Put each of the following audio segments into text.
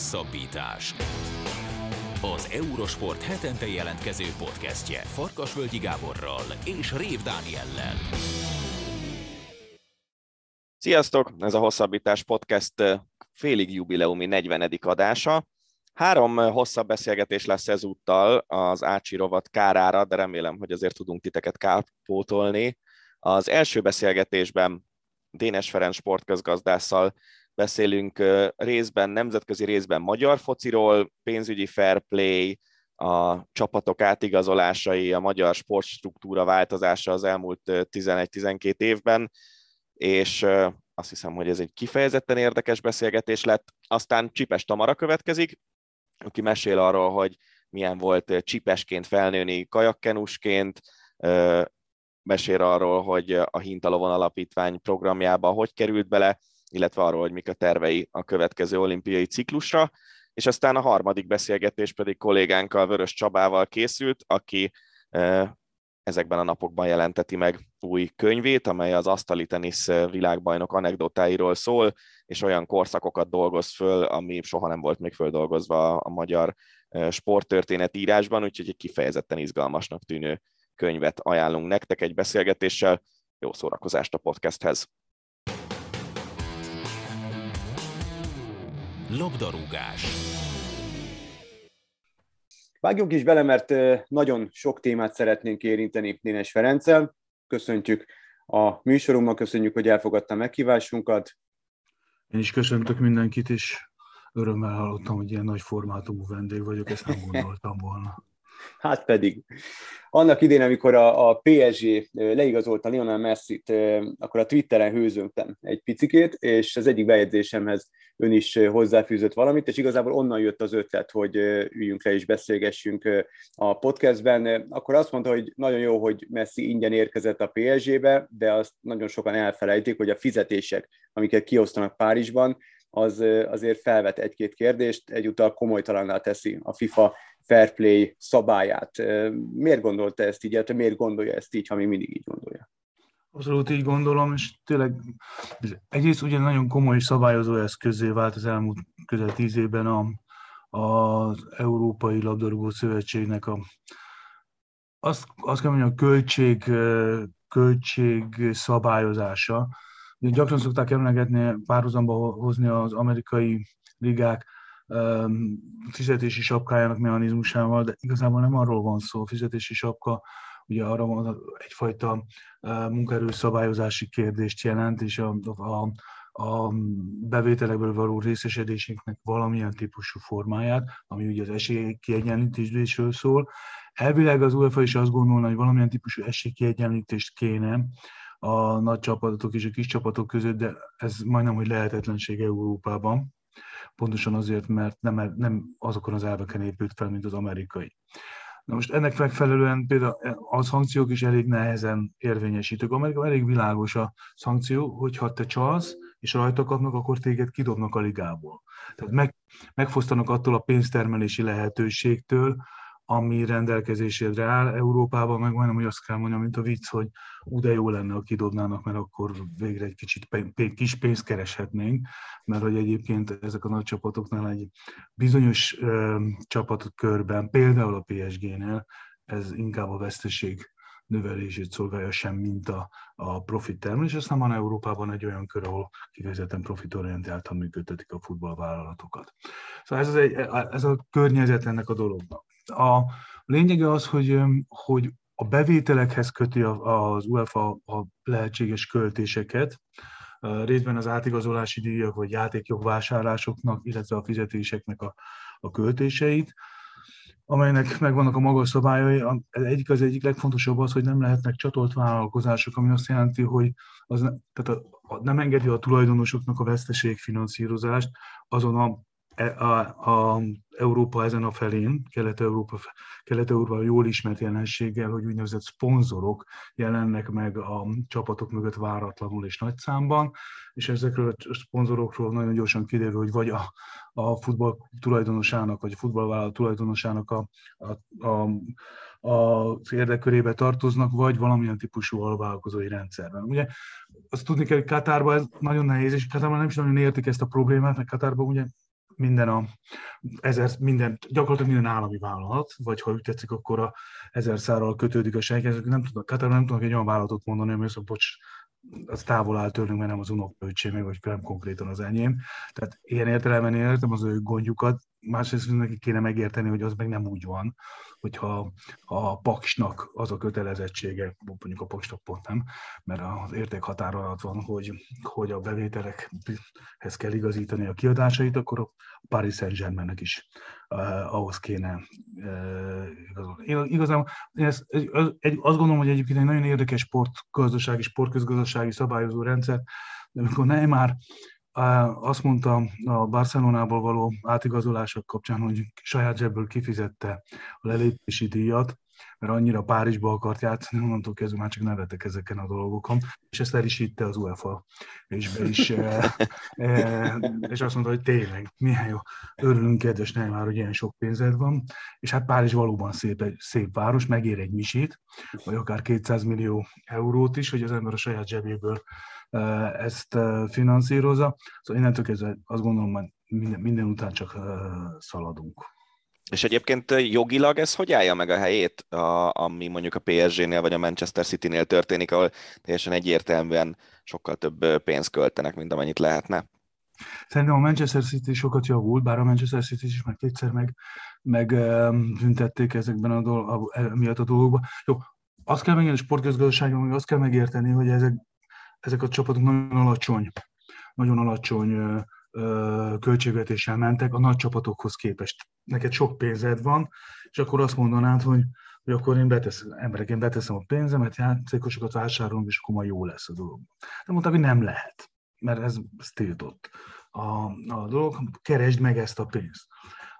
Hosszabbítás. Az Eurosport hetente jelentkező podcastje Farkasvölgyi Gáborral és Rév Dániellel. Sziasztok! Ez a Hosszabbítás podcast félig jubileumi 40. adása. Három hosszabb beszélgetés lesz ezúttal az Ácsi rovat kárára, de remélem, hogy azért tudunk titeket kárpótolni. Az első beszélgetésben Dénes Ferenc sportközgazdásszal beszélünk részben, nemzetközi részben magyar fociról, pénzügyi fair play, a csapatok átigazolásai, a magyar sportstruktúra változása az elmúlt 11-12 évben, és azt hiszem, hogy ez egy kifejezetten érdekes beszélgetés lett. Aztán Csipes Tamara következik, aki mesél arról, hogy milyen volt csipesként felnőni kajakkenusként, mesél arról, hogy a Hintalovon Alapítvány programjába hogy került bele, illetve arról, hogy mik a tervei a következő olimpiai ciklusra, és aztán a harmadik beszélgetés pedig kollégánkkal, Vörös Csabával készült, aki ezekben a napokban jelenteti meg új könyvét, amely az asztali tenisz világbajnok anekdotáiról szól, és olyan korszakokat dolgoz föl, ami soha nem volt még földolgozva a magyar sporttörténet írásban, úgyhogy egy kifejezetten izgalmasnak tűnő könyvet ajánlunk nektek egy beszélgetéssel. Jó szórakozást a podcasthez! Labdarúgás. Vágjunk is bele, mert nagyon sok témát szeretnénk érinteni Dénes Ferenccel. Köszöntjük a műsorunknak, köszönjük, hogy elfogadta meghívásunkat. Én is köszöntök mindenkit, és örömmel hallottam, hogy ilyen nagy formátumú vendég vagyok, ezt nem gondoltam volna. Hát pedig. Annak idén, amikor a, a PSG leigazolta Lionel Messi-t, akkor a Twitteren hőzöntem egy picikét, és az egyik bejegyzésemhez ön is hozzáfűzött valamit, és igazából onnan jött az ötlet, hogy üljünk le és beszélgessünk a podcastben. Akkor azt mondta, hogy nagyon jó, hogy Messi ingyen érkezett a PSG-be, de azt nagyon sokan elfelejtik, hogy a fizetések, amiket kiosztanak Párizsban, az azért felvet egy-két kérdést, egyúttal komolytalanná teszi a FIFA fair play szabályát. Miért gondolta ezt így, illetve miért gondolja ezt így, ha még mindig így gondolja? Abszolút így gondolom, és tényleg egyrészt ugye nagyon komoly szabályozó eszközé vált az elmúlt közel tíz évben a, az Európai Labdarúgó Szövetségnek a azt, azt kell mondjam, a költség, költség szabályozása. Gyakran szokták emlegetni, párhuzamba hozni az amerikai ligák fizetési sapkájának mechanizmusával, de igazából nem arról van szó, a fizetési sapka ugye arra van egyfajta munkaerőszabályozási kérdést jelent, és a, a, a bevételekből való részesedésünknek valamilyen típusú formáját, ami ugye az esélykiegyenlítésről szól. Elvileg az UEFA is azt gondolna, hogy valamilyen típusú esélykiegyenlítést kéne a nagy csapatok és a kis csapatok között, de ez majdnem, hogy lehetetlenség Európában pontosan azért, mert nem, nem azokon az elveken épült fel, mint az amerikai. Na most ennek megfelelően például a szankciók is elég nehezen érvényesítők. Amerika elég világos a szankció, hogyha te csalsz, és rajta kapnak, akkor téged kidobnak a ligából. Tehát meg, megfosztanak attól a pénztermelési lehetőségtől, ami rendelkezésedre áll. Európában meg majdnem, hogy azt kell mondjam, mint a vicc, hogy ú, de jó lenne, ha kidobnának, mert akkor végre egy kicsit kis pénzt kereshetnénk, mert hogy egyébként ezek a nagy csapatoknál egy bizonyos ö, csapatok körben, például a PSG-nél, ez inkább a veszteség növelését szolgálja sem, mint a, a profit termelés. Aztán van Európában egy olyan kör, ahol kifejezetten profitorientáltan működtetik a futballvállalatokat. Szóval ez, az egy, ez a környezet ennek a dolognak. A lényege az, hogy, hogy a bevételekhez köti az UEFA a lehetséges költéseket, részben az átigazolási díjak vagy játékjogvásárlásoknak, illetve a fizetéseknek a, a költéseit, amelynek megvannak a magas szabályai. Egyik az egyik legfontosabb az, hogy nem lehetnek csatolt vállalkozások, ami azt jelenti, hogy az, tehát a, a, nem engedi a tulajdonosoknak a veszteségfinanszírozást azon a a, a Európa ezen a felén, Kelet-Európa, Kelet-Európa jól ismert jelenséggel, hogy úgynevezett szponzorok jelennek meg a csapatok mögött váratlanul és nagy számban, és ezekről a szponzorokról nagyon gyorsan kiderül, hogy vagy a, a futball tulajdonosának, vagy a futballvállalat tulajdonosának a, a, a az érdekkörébe tartoznak, vagy valamilyen típusú alvállalkozói rendszerben. Ugye azt tudni kell, hogy Katárban ez nagyon nehéz, és Katárban nem is nagyon értik ezt a problémát, mert Katárban ugye minden a ezer, minden, gyakorlatilag minden állami vállalat, vagy ha úgy tetszik, akkor a ezer szárral kötődik a sejk, nem tudnak, Katarban nem tudnak egy olyan vállalatot mondani, ami azt mondja, bocs, az távol áll tőlünk, mert nem az unoköltségem, vagy nem konkrétan az enyém. Tehát ilyen értelemben értem az ő gondjukat, másrészt neki kéne megérteni, hogy az meg nem úgy van, hogyha a paksnak az a kötelezettsége, mondjuk a paksnak pont nem, mert az értékhatár alatt van, hogy, hogy a bevételekhez kell igazítani a kiadásait, akkor a Paris Saint-Germainnek is uh, ahhoz kéne uh, igazolni. Én igazán én ezt, egy, egy, azt gondolom, hogy egyébként egy nagyon érdekes sportgazdasági, sportközgazdasági szabályozó rendszer, de amikor már azt mondta a Barcelonából való átigazolások kapcsán, hogy saját zsebből kifizette a lelépési díjat, mert annyira Párizsba akart játszani, onnantól kezdve már csak nevetek ezeken a dolgokon, és ezt el is hitte az UEFA, és be is, e, e, és azt mondta, hogy tényleg, milyen jó, örülünk, kedves már, hogy ilyen sok pénzed van, és hát Párizs valóban szép, szép város, megér egy misét, vagy akár 200 millió eurót is, hogy az ember a saját zsebéből ezt finanszírozza. Szóval innentől kezdve azt gondolom, hogy minden, minden után csak szaladunk. És egyébként jogilag ez hogy állja meg a helyét, a, ami mondjuk a PSG-nél vagy a Manchester City-nél történik, ahol teljesen egyértelműen sokkal több pénzt költenek, mint amennyit lehetne? Szerintem a Manchester City sokat javult, bár a Manchester City is meg kétszer meg, meg büntették ezekben a, dolg, a, miatt a dolgokban. Jó, azt kell megérteni, sportgazdaságban, hogy azt kell megérteni, hogy ezek ezek a csapatok nagyon alacsony, nagyon alacsony költségvetéssel mentek a nagy csapatokhoz képest. Neked sok pénzed van, és akkor azt mondanád, hogy, hogy akkor én beteszem, emberek, én beteszem a pénzemet, játékosokat vásárolom, és akkor majd jó lesz a dolog. De mondták, hogy nem lehet, mert ez, ez tiltott a, a dolog, keresd meg ezt a pénzt.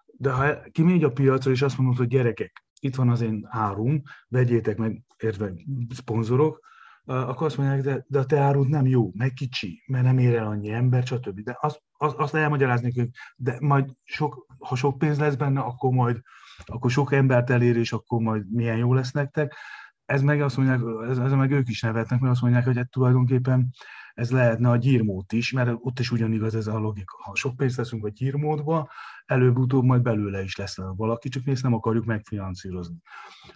De ha kimegy a piacra, és azt mondod, hogy gyerekek, itt van az én árum, vegyétek meg, értve szponzorok, akkor azt mondják, de, de a te árud nem jó, meg kicsi, mert nem ér el annyi ember, stb. De azt, azt, azt elmagyarázni, hogy de majd sok, ha sok pénz lesz benne, akkor majd akkor sok embert elér, és akkor majd milyen jó lesz nektek. Ez meg azt mondják, ez, ez meg ők is nevetnek, mert azt mondják, hogy hát tulajdonképpen ez lehetne a gyírmód is, mert ott is ugyanigaz ez a logika. Ha sok pénzt teszünk a gyírmódba, előbb-utóbb majd belőle is lesz valaki, csak mi ezt nem akarjuk megfinanszírozni.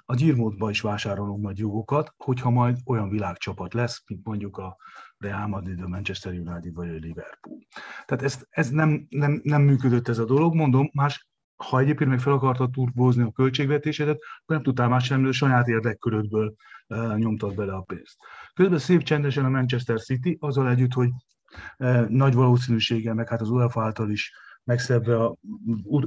A gyírmódba is vásárolunk majd jogokat, hogyha majd olyan világcsapat lesz, mint mondjuk a Real Madrid, a Manchester United vagy a Liverpool. Tehát ez, ez nem, nem, nem működött ez a dolog, mondom, más ha egyébként meg fel akartad turbózni a költségvetésedet, akkor nem tudtál más sem, saját érdekkörödből uh, nyomtad bele a pénzt. Közben szép csendesen a Manchester City, azzal együtt, hogy uh, nagy valószínűséggel, meg hát az UEFA által is megszebve a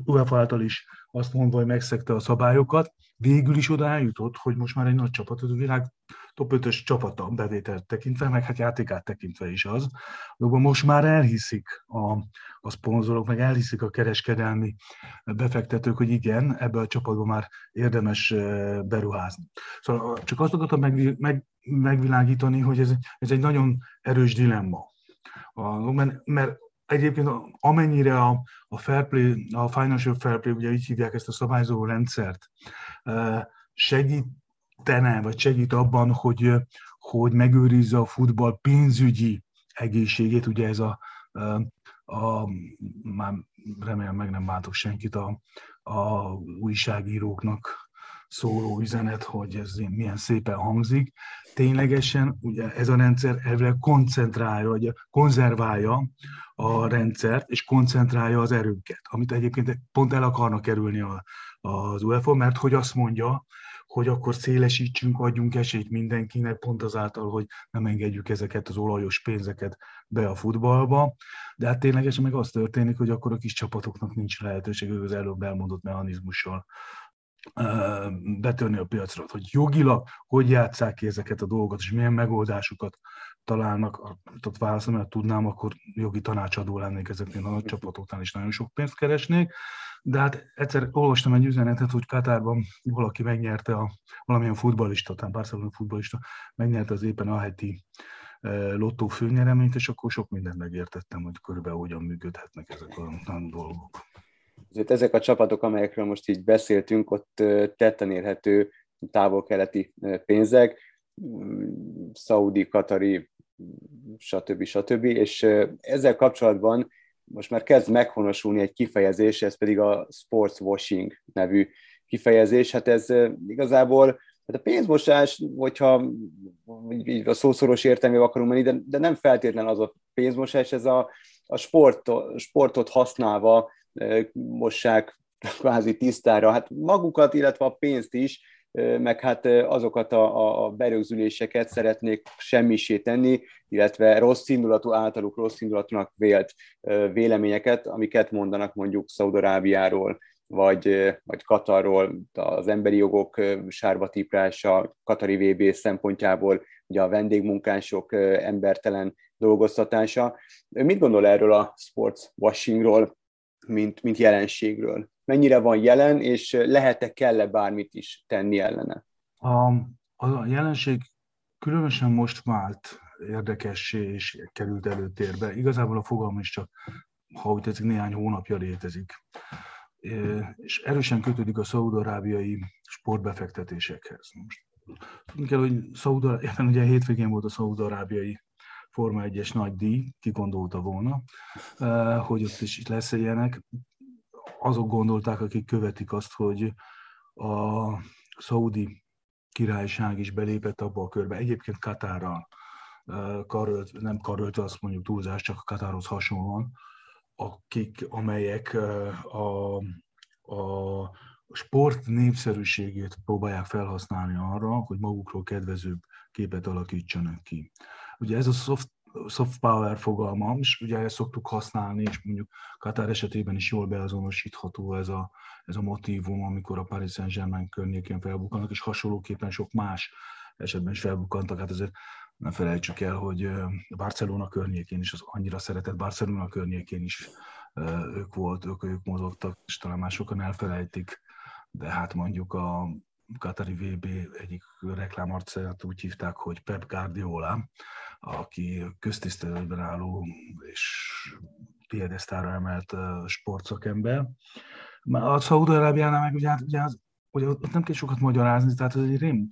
UEFA által is azt mondva, hogy megszegte a szabályokat, végül is oda eljutott, hogy most már egy nagy csapat, a világ top 5-ös csapata bevételt tekintve, meg hát játékát tekintve is az. De most már elhiszik a, a szponzorok, meg elhiszik a kereskedelmi befektetők, hogy igen, ebbe a csapatba már érdemes beruházni. Szóval csak azt akartam meg, meg, megvilágítani, hogy ez, ez egy nagyon erős dilemma. A, mert, mert egyébként amennyire a, a fair play, a financial fair play, ugye így hívják ezt a szabályzó rendszert, segítene, vagy segít abban, hogy, hogy megőrizze a futball pénzügyi egészségét, ugye ez a, a már remélem meg nem váltok senkit, a, a újságíróknak szóló üzenet, hogy ez milyen szépen hangzik. Ténylegesen ugye ez a rendszer elvileg koncentrálja, vagy konzerválja a rendszert, és koncentrálja az erőnket, amit egyébként pont el akarnak kerülni a, az UEFA, mert hogy azt mondja, hogy akkor szélesítsünk, adjunk esélyt mindenkinek, pont azáltal, hogy nem engedjük ezeket az olajos pénzeket be a futballba. De hát ténylegesen meg az történik, hogy akkor a kis csapatoknak nincs lehetőség az előbb elmondott mechanizmussal betörni a piacra, hogy jogilag hogy játsszák ki ezeket a dolgokat, és milyen megoldásokat találnak, tehát válaszolni, mert tudnám, akkor jogi tanácsadó lennék ezeknél a nagy csapatoknál, és nagyon sok pénzt keresnék. De hát egyszer olvastam egy üzenetet, hogy Katárban valaki megnyerte a valamilyen futballista, talán Barcelona futballista, megnyerte az éppen a heti lottó főnyereményt, és akkor sok mindent megértettem, hogy körülbelül hogyan működhetnek ezek a dolgok. Azért ezek a csapatok, amelyekről most így beszéltünk, ott tetten érhető távol-keleti pénzek, szaudi, katari, stb. stb. És ezzel kapcsolatban most már kezd meghonosulni egy kifejezés, ez pedig a sports washing nevű kifejezés. Hát ez igazából hát a pénzmosás, hogyha így a szószoros értelmével akarunk menni, de, de nem feltétlenül az a pénzmosás, ez a, a sport, sportot használva mossák kvázi tisztára, hát magukat, illetve a pénzt is, meg hát azokat a, a berögzüléseket szeretnék semmisé tenni, illetve rossz indulatú általuk rossz indulatúnak vélt véleményeket, amiket mondanak mondjuk Szaudarábiáról, vagy, vagy Katarról, az emberi jogok sárba tiprása, Katari VB szempontjából, ugye a vendégmunkások embertelen dolgoztatása. Mit gondol erről a sports washingról, mint, mint jelenségről? Mennyire van jelen, és lehet-e, kell-e bármit is tenni ellene? A, a jelenség különösen most vált érdekessé és került előtérbe. Igazából a fogalom is csak, ha úgy tetszik, néhány hónapja létezik. És erősen kötődik a szaudarábiai sportbefektetésekhez. Most tudni kell, hogy Szaudarábiában, ugye hétvégén volt a szaudarábiai Forma 1-es nagy díj, ki gondolta volna, hogy ott is lesz ilyenek azok gondolták, akik követik azt, hogy a szaudi királyság is belépett abba a körbe. Egyébként Katárral karölt, nem karölt, azt mondjuk túlzás, csak a Katárhoz hasonlóan, akik, amelyek a, a sport népszerűségét próbálják felhasználni arra, hogy magukról kedvezőbb képet alakítsanak ki. Ugye ez a soft soft power fogalma, és ugye ezt szoktuk használni, és mondjuk Katar esetében is jól beazonosítható ez a, ez a motivum, amikor a Paris Saint-Germain környékén felbukkannak, és hasonlóképpen sok más esetben is felbukkantak. Hát azért nem felejtsük el, hogy Barcelona környékén is, az annyira szeretett Barcelona környékén is ők volt, ők, ők mozogtak, és talán már sokan elfelejtik, de hát mondjuk a Katari VB egyik reklámarcát úgy hívták, hogy Pep Guardiola, aki köztiszteletben álló és piedesztára emelt sportszakember. A Szaúd-Arábiánál meg ugye, ugye, az, ugye ott nem kell sokat magyarázni, tehát ez egy rém,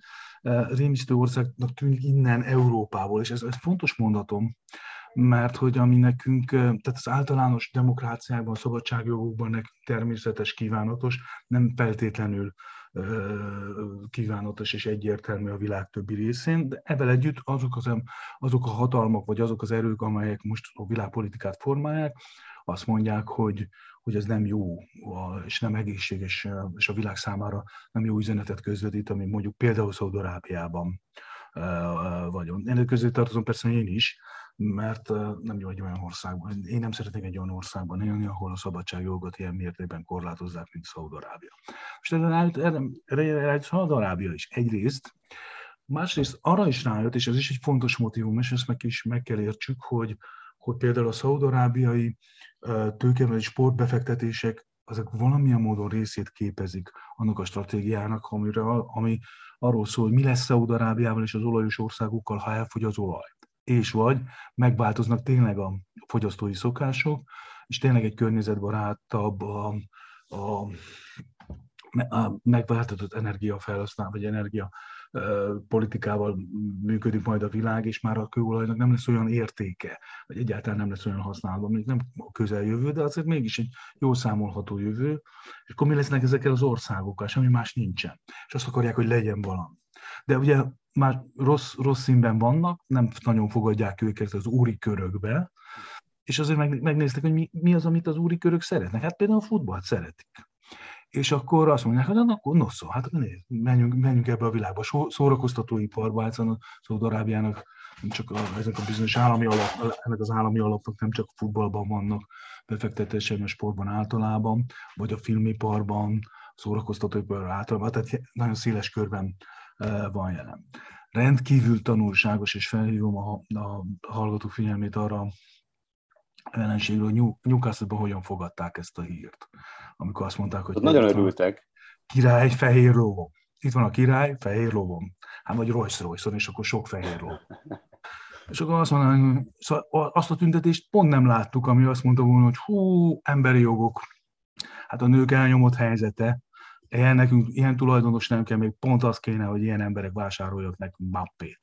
rémisztő országnak tűnik innen Európából, és ez egy fontos mondatom, mert hogy ami nekünk, tehát az általános demokráciákban, szabadságjogokban nekünk természetes, kívánatos, nem feltétlenül kívánatos és egyértelmű a világ többi részén, de ebben együtt azok, az, azok a hatalmak, vagy azok az erők, amelyek most a világpolitikát formálják, azt mondják, hogy, hogy ez nem jó, és nem egészséges, és a világ számára nem jó üzenetet közvetít, ami mondjuk például Szaudarábiában vagyunk. Ennek közé tartozom persze én is, mert nem jó egy olyan országban. Én nem szeretnék egy olyan országban élni, ahol a szabadságjogot ilyen mértékben korlátozzák, mint Szaudarábia. Most erre, erre Szaudarábia is egyrészt, másrészt arra is rájött, és ez is egy fontos motivum, és ezt meg, is meg kell értsük, hogy, hogy például a szaudarábiai tőkevel sportbefektetések azok valamilyen módon részét képezik annak a stratégiának, amire, ami arról szól, hogy mi lesz Szaudarábiával és az olajos országokkal, ha elfogy az olaj és vagy megváltoznak tényleg a fogyasztói szokások, és tényleg egy környezetbarátabb, a, a, a megváltozott energiafelhasználás, vagy energia politikával működik majd a világ, és már a kőolajnak nem lesz olyan értéke, vagy egyáltalán nem lesz olyan használatban, még nem a közeljövő, de azért mégis egy jó számolható jövő, és akkor mi lesznek ezekkel az országokkal, semmi más nincsen. És azt akarják, hogy legyen valami. De ugye már rossz, rossz színben vannak, nem nagyon fogadják őket az úri körökbe, és azért meg, megnéztek, hogy mi, mi az, amit az úri körök szeretnek. Hát például a futballt szeretik. És akkor azt mondják, hogy akkor no szó, hát nézd, menjünk, menjünk ebbe a világba. Szórakoztatóiparba, hát a Szaudarábiának csak a, ezek a bizonyos állami alap, ennek az állami alapok nem csak futballban vannak befektetések, a sportban általában, vagy a filmiparban, szórakoztatóiparban általában, tehát nagyon széles körben van jelen. Rendkívül tanulságos, és felhívom a, a hallgatók figyelmét arra a jelenségről, hogy Newcastle-ban hogyan fogadták ezt a hírt. Amikor azt mondták, hogy... Nagyon örültek. Király fehér lóvom. Itt van a király, fehér lóvom. Hát vagy Royce royce és akkor sok fehér ló. És akkor azt mondanám, szóval azt a tüntetést pont nem láttuk, ami azt mondta volna, hogy hú, emberi jogok. Hát a nők elnyomott helyzete, ilyen, nekünk, ilyen tulajdonos nem kell, még pont az kéne, hogy ilyen emberek vásárolják nekünk mappét.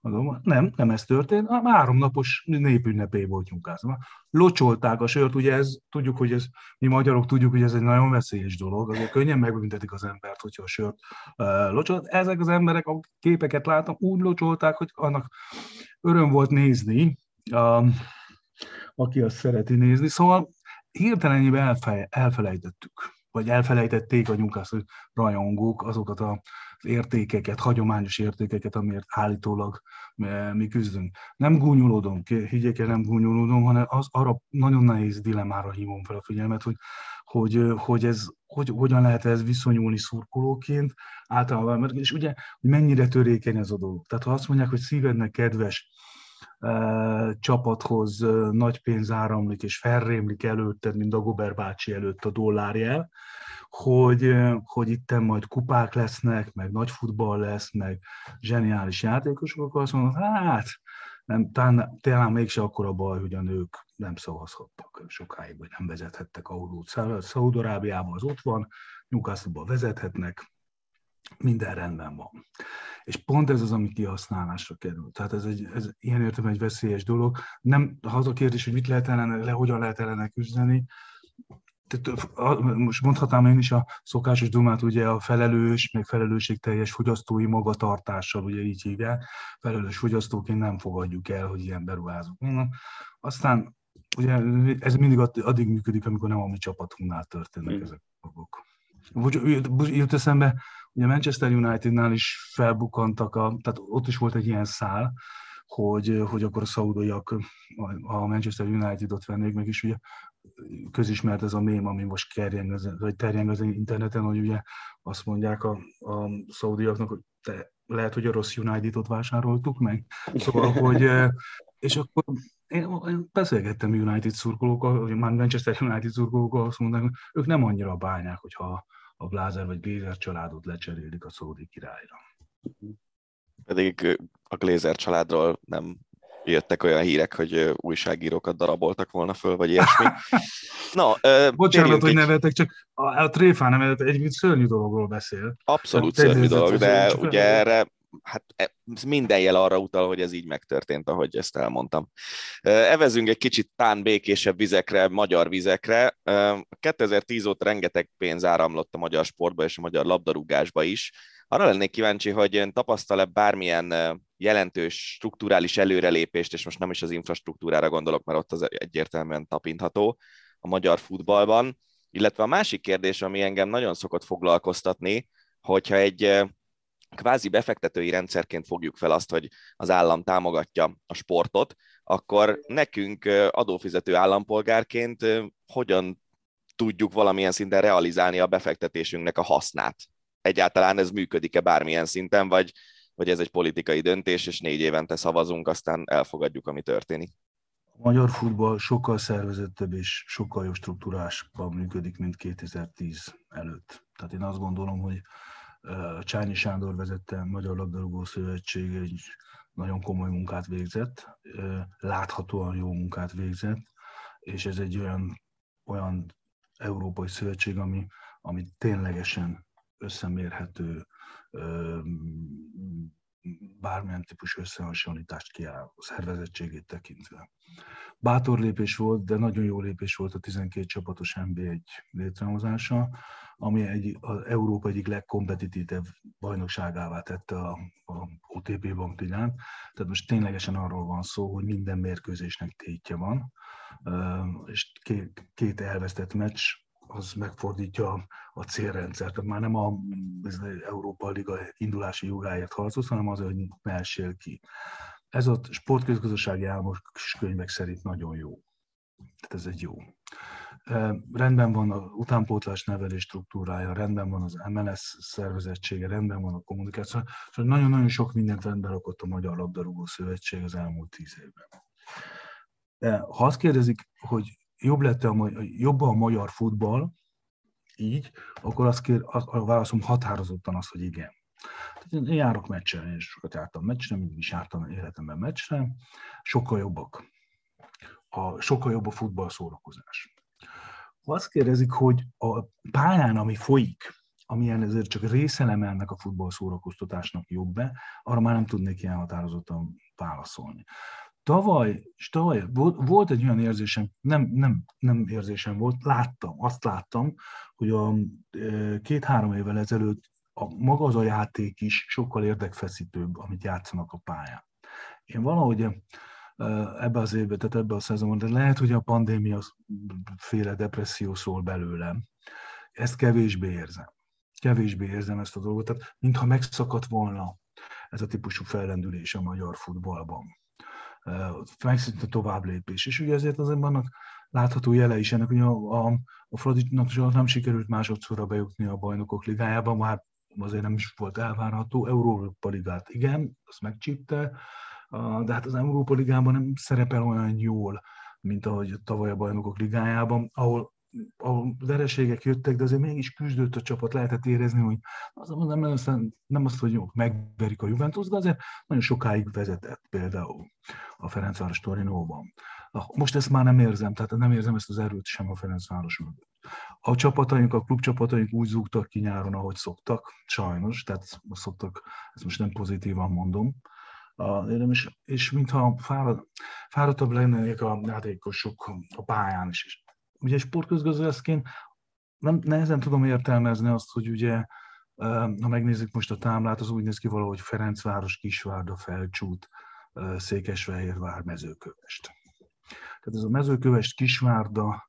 Mondom, nem, nem ez történt, három napos népünnepé volt nyugázva. Locsolták a sört, ugye ez, tudjuk, hogy ez, mi magyarok tudjuk, hogy ez egy nagyon veszélyes dolog, azért könnyen megbüntetik az embert, hogyha a sört uh, locsolt. Ezek az emberek, a képeket látom, úgy locsolták, hogy annak öröm volt nézni, uh, aki azt szereti nézni. Szóval hirtelenjében elfe, elfelejtettük, vagy elfelejtették a Newcastle rajongók azokat az értékeket, hagyományos értékeket, amiért állítólag eh, mi küzdünk. Nem gúnyolódom, higgyék el, nem gúnyolódom, hanem az arra nagyon nehéz dilemára hívom fel a figyelmet, hogy, hogy, eh, hogy ez, hogy, hogyan lehet ez viszonyulni szurkolóként általában, és ugye, hogy mennyire törékeny ez a dolog. Tehát ha azt mondják, hogy szívednek kedves, csapathoz nagy pénz áramlik, és felrémlik előtted, mint Dagobert bácsi előtt a dollárjel, hogy, hogy itt majd kupák lesznek, meg nagy futball lesz, meg zseniális játékosok, akkor azt mondod, hát nem, talán, talán mégse akkor a baj, hogy a nők nem szavazhattak sokáig, vagy nem vezethettek autót. Szaudarábiában az ott van, Newcastle-ba vezethetnek, minden rendben van. És pont ez az, ami kihasználásra kerül. Tehát ez, egy, ez ilyen értem egy veszélyes dolog. Nem, ha az a kérdés, hogy mit lehet ellene, le, hogyan lehet ellene küzdeni, most mondhatnám én is a szokásos dumát, ugye a felelős, meg felelősségteljes fogyasztói magatartással, ugye így hívják, felelős fogyasztóként nem fogadjuk el, hogy ilyen beruházunk. Aztán ugye ez mindig addig működik, amikor nem a mi csapatunknál történnek mm. ezek a dolgok. Jut eszembe, Ugye Manchester Unitednál is felbukantak, a, tehát ott is volt egy ilyen szál, hogy, hogy akkor a szaudaiak a Manchester United-ot vennék meg, is ugye közismert ez a mém, ami most kerjeng vagy terjeng az interneten, hogy ugye azt mondják a, a szaudiaknak, hogy te lehet, hogy a rossz United-ot vásároltuk meg. Szóval, hogy és akkor én beszélgettem United szurkolókkal, már Manchester United szurkolókkal, azt mondták, hogy ők nem annyira bányák, hogyha a Blázer vagy Glézer családot lecserélik a Szódi királyra. Pedig a Glézer családról nem jöttek olyan hírek, hogy újságírókat daraboltak volna föl, vagy ilyesmi. Uh, Bocsánat, hogy nevetek, csak a, a Tréfán nevetek, egy szörnyű dologról beszél. Abszolút Tehát szörnyű dolog, de ugye erre hát e, minden jel arra utal, hogy ez így megtörtént, ahogy ezt elmondtam. Evezünk egy kicsit tán békésebb vizekre, magyar vizekre. 2010 óta rengeteg pénz áramlott a magyar sportba és a magyar labdarúgásba is. Arra lennék kíváncsi, hogy tapasztal-e bármilyen jelentős strukturális előrelépést, és most nem is az infrastruktúrára gondolok, mert ott az egyértelműen tapintható a magyar futballban. Illetve a másik kérdés, ami engem nagyon szokott foglalkoztatni, hogyha egy kvázi befektetői rendszerként fogjuk fel azt, hogy az állam támogatja a sportot, akkor nekünk adófizető állampolgárként hogyan tudjuk valamilyen szinten realizálni a befektetésünknek a hasznát? Egyáltalán ez működik-e bármilyen szinten, vagy, vagy ez egy politikai döntés, és négy évente szavazunk, aztán elfogadjuk, ami történik? A magyar futball sokkal szervezettebb és sokkal jobb struktúrásban működik, mint 2010 előtt. Tehát én azt gondolom, hogy Csányi Sándor vezette Magyar Labdarúgó Szövetség egy nagyon komoly munkát végzett, láthatóan jó munkát végzett, és ez egy olyan, olyan európai szövetség, ami, ami ténylegesen összemérhető, bármilyen típusú összehasonlítást kiáll a szervezettségét tekintve. Bátor lépés volt, de nagyon jó lépés volt a 12 csapatos NB1 létrehozása, ami egy, az Európa egyik legkompetitívebb bajnokságává tette a, a OTP banktilán. Tehát most ténylegesen arról van szó, hogy minden mérkőzésnek tétje van, és két, elvesztett meccs az megfordítja a célrendszert. Tehát már nem a az Európa Liga indulási jogáért harcolsz, hanem az, hogy mehessél ki. Ez a sportközgazdasági álmos könyvek szerint nagyon jó. Tehát ez egy jó. Rendben van a utánpótlás nevelés struktúrája, rendben van az MLS szervezettsége, rendben van a kommunikáció. Szóval nagyon-nagyon sok mindent rendben rakott a Magyar Labdarúgó Szövetség az elmúlt tíz évben. De ha azt kérdezik, hogy jobb lett a, jobb a magyar futball, így, akkor azt kér, a válaszom határozottan az, hogy igen. Tehát én járok meccsre, én sokat jártam meccsre, mindig is jártam életemben meccsre, sokkal jobbak. A, sokkal jobb a futball szórakozás. Azt kérdezik, hogy a pályán, ami folyik, amilyen ezért csak részelem ennek a futball szórakoztatásnak jobb-e, arra már nem tudnék ilyen határozottan válaszolni. Tavaly, és tavaly volt, volt egy olyan érzésem, nem, nem, nem érzésem volt, láttam, azt láttam, hogy a két-három évvel ezelőtt a, maga az a játék is sokkal érdekfeszítőbb, amit játszanak a pályán. Én valahogy ebbe az évben, tehát ebbe a szezonban, de lehet, hogy a pandémia féle depresszió szól belőlem. Ezt kevésbé érzem. Kevésbé érzem ezt a dolgot, tehát mintha megszakadt volna ez a típusú fellendülés a magyar futballban. Megszűnt a tovább lépés. És ugye ezért azért vannak látható jele is ennek, hogy a, a, a Fraditnak nem sikerült másodszorra bejutni a bajnokok ligájába, már azért nem is volt elvárható. Európa Ligát igen, azt megcsípte, de hát az Európa Ligában nem szerepel olyan jól, mint ahogy tavaly a bajnokok ligájában, ahol ahol vereségek jöttek, de azért mégis küzdött a csapat, lehetett érezni, hogy az, nem, nem azt, hogy jó, megverik a Juventus, de azért nagyon sokáig vezetett például a Ferencváros Torinóban. Most ezt már nem érzem, tehát nem érzem ezt az erőt sem a Ferencváros mögött. A csapataink, a klubcsapataink úgy zúgtak ki nyáron, ahogy szoktak, sajnos, tehát szoktak, ezt most nem pozitívan mondom, és, és mintha fárad, fáradtabb lennének a játékosok a pályán is. is. Ugye sportközgazdászként nem, nehezen tudom értelmezni azt, hogy ugye, ha megnézzük most a támlát, az úgy néz ki valahogy Ferencváros, Kisvárda, Felcsút, Székesfehérvár, Mezőkövest. Tehát ez a Mezőkövest, Kisvárda,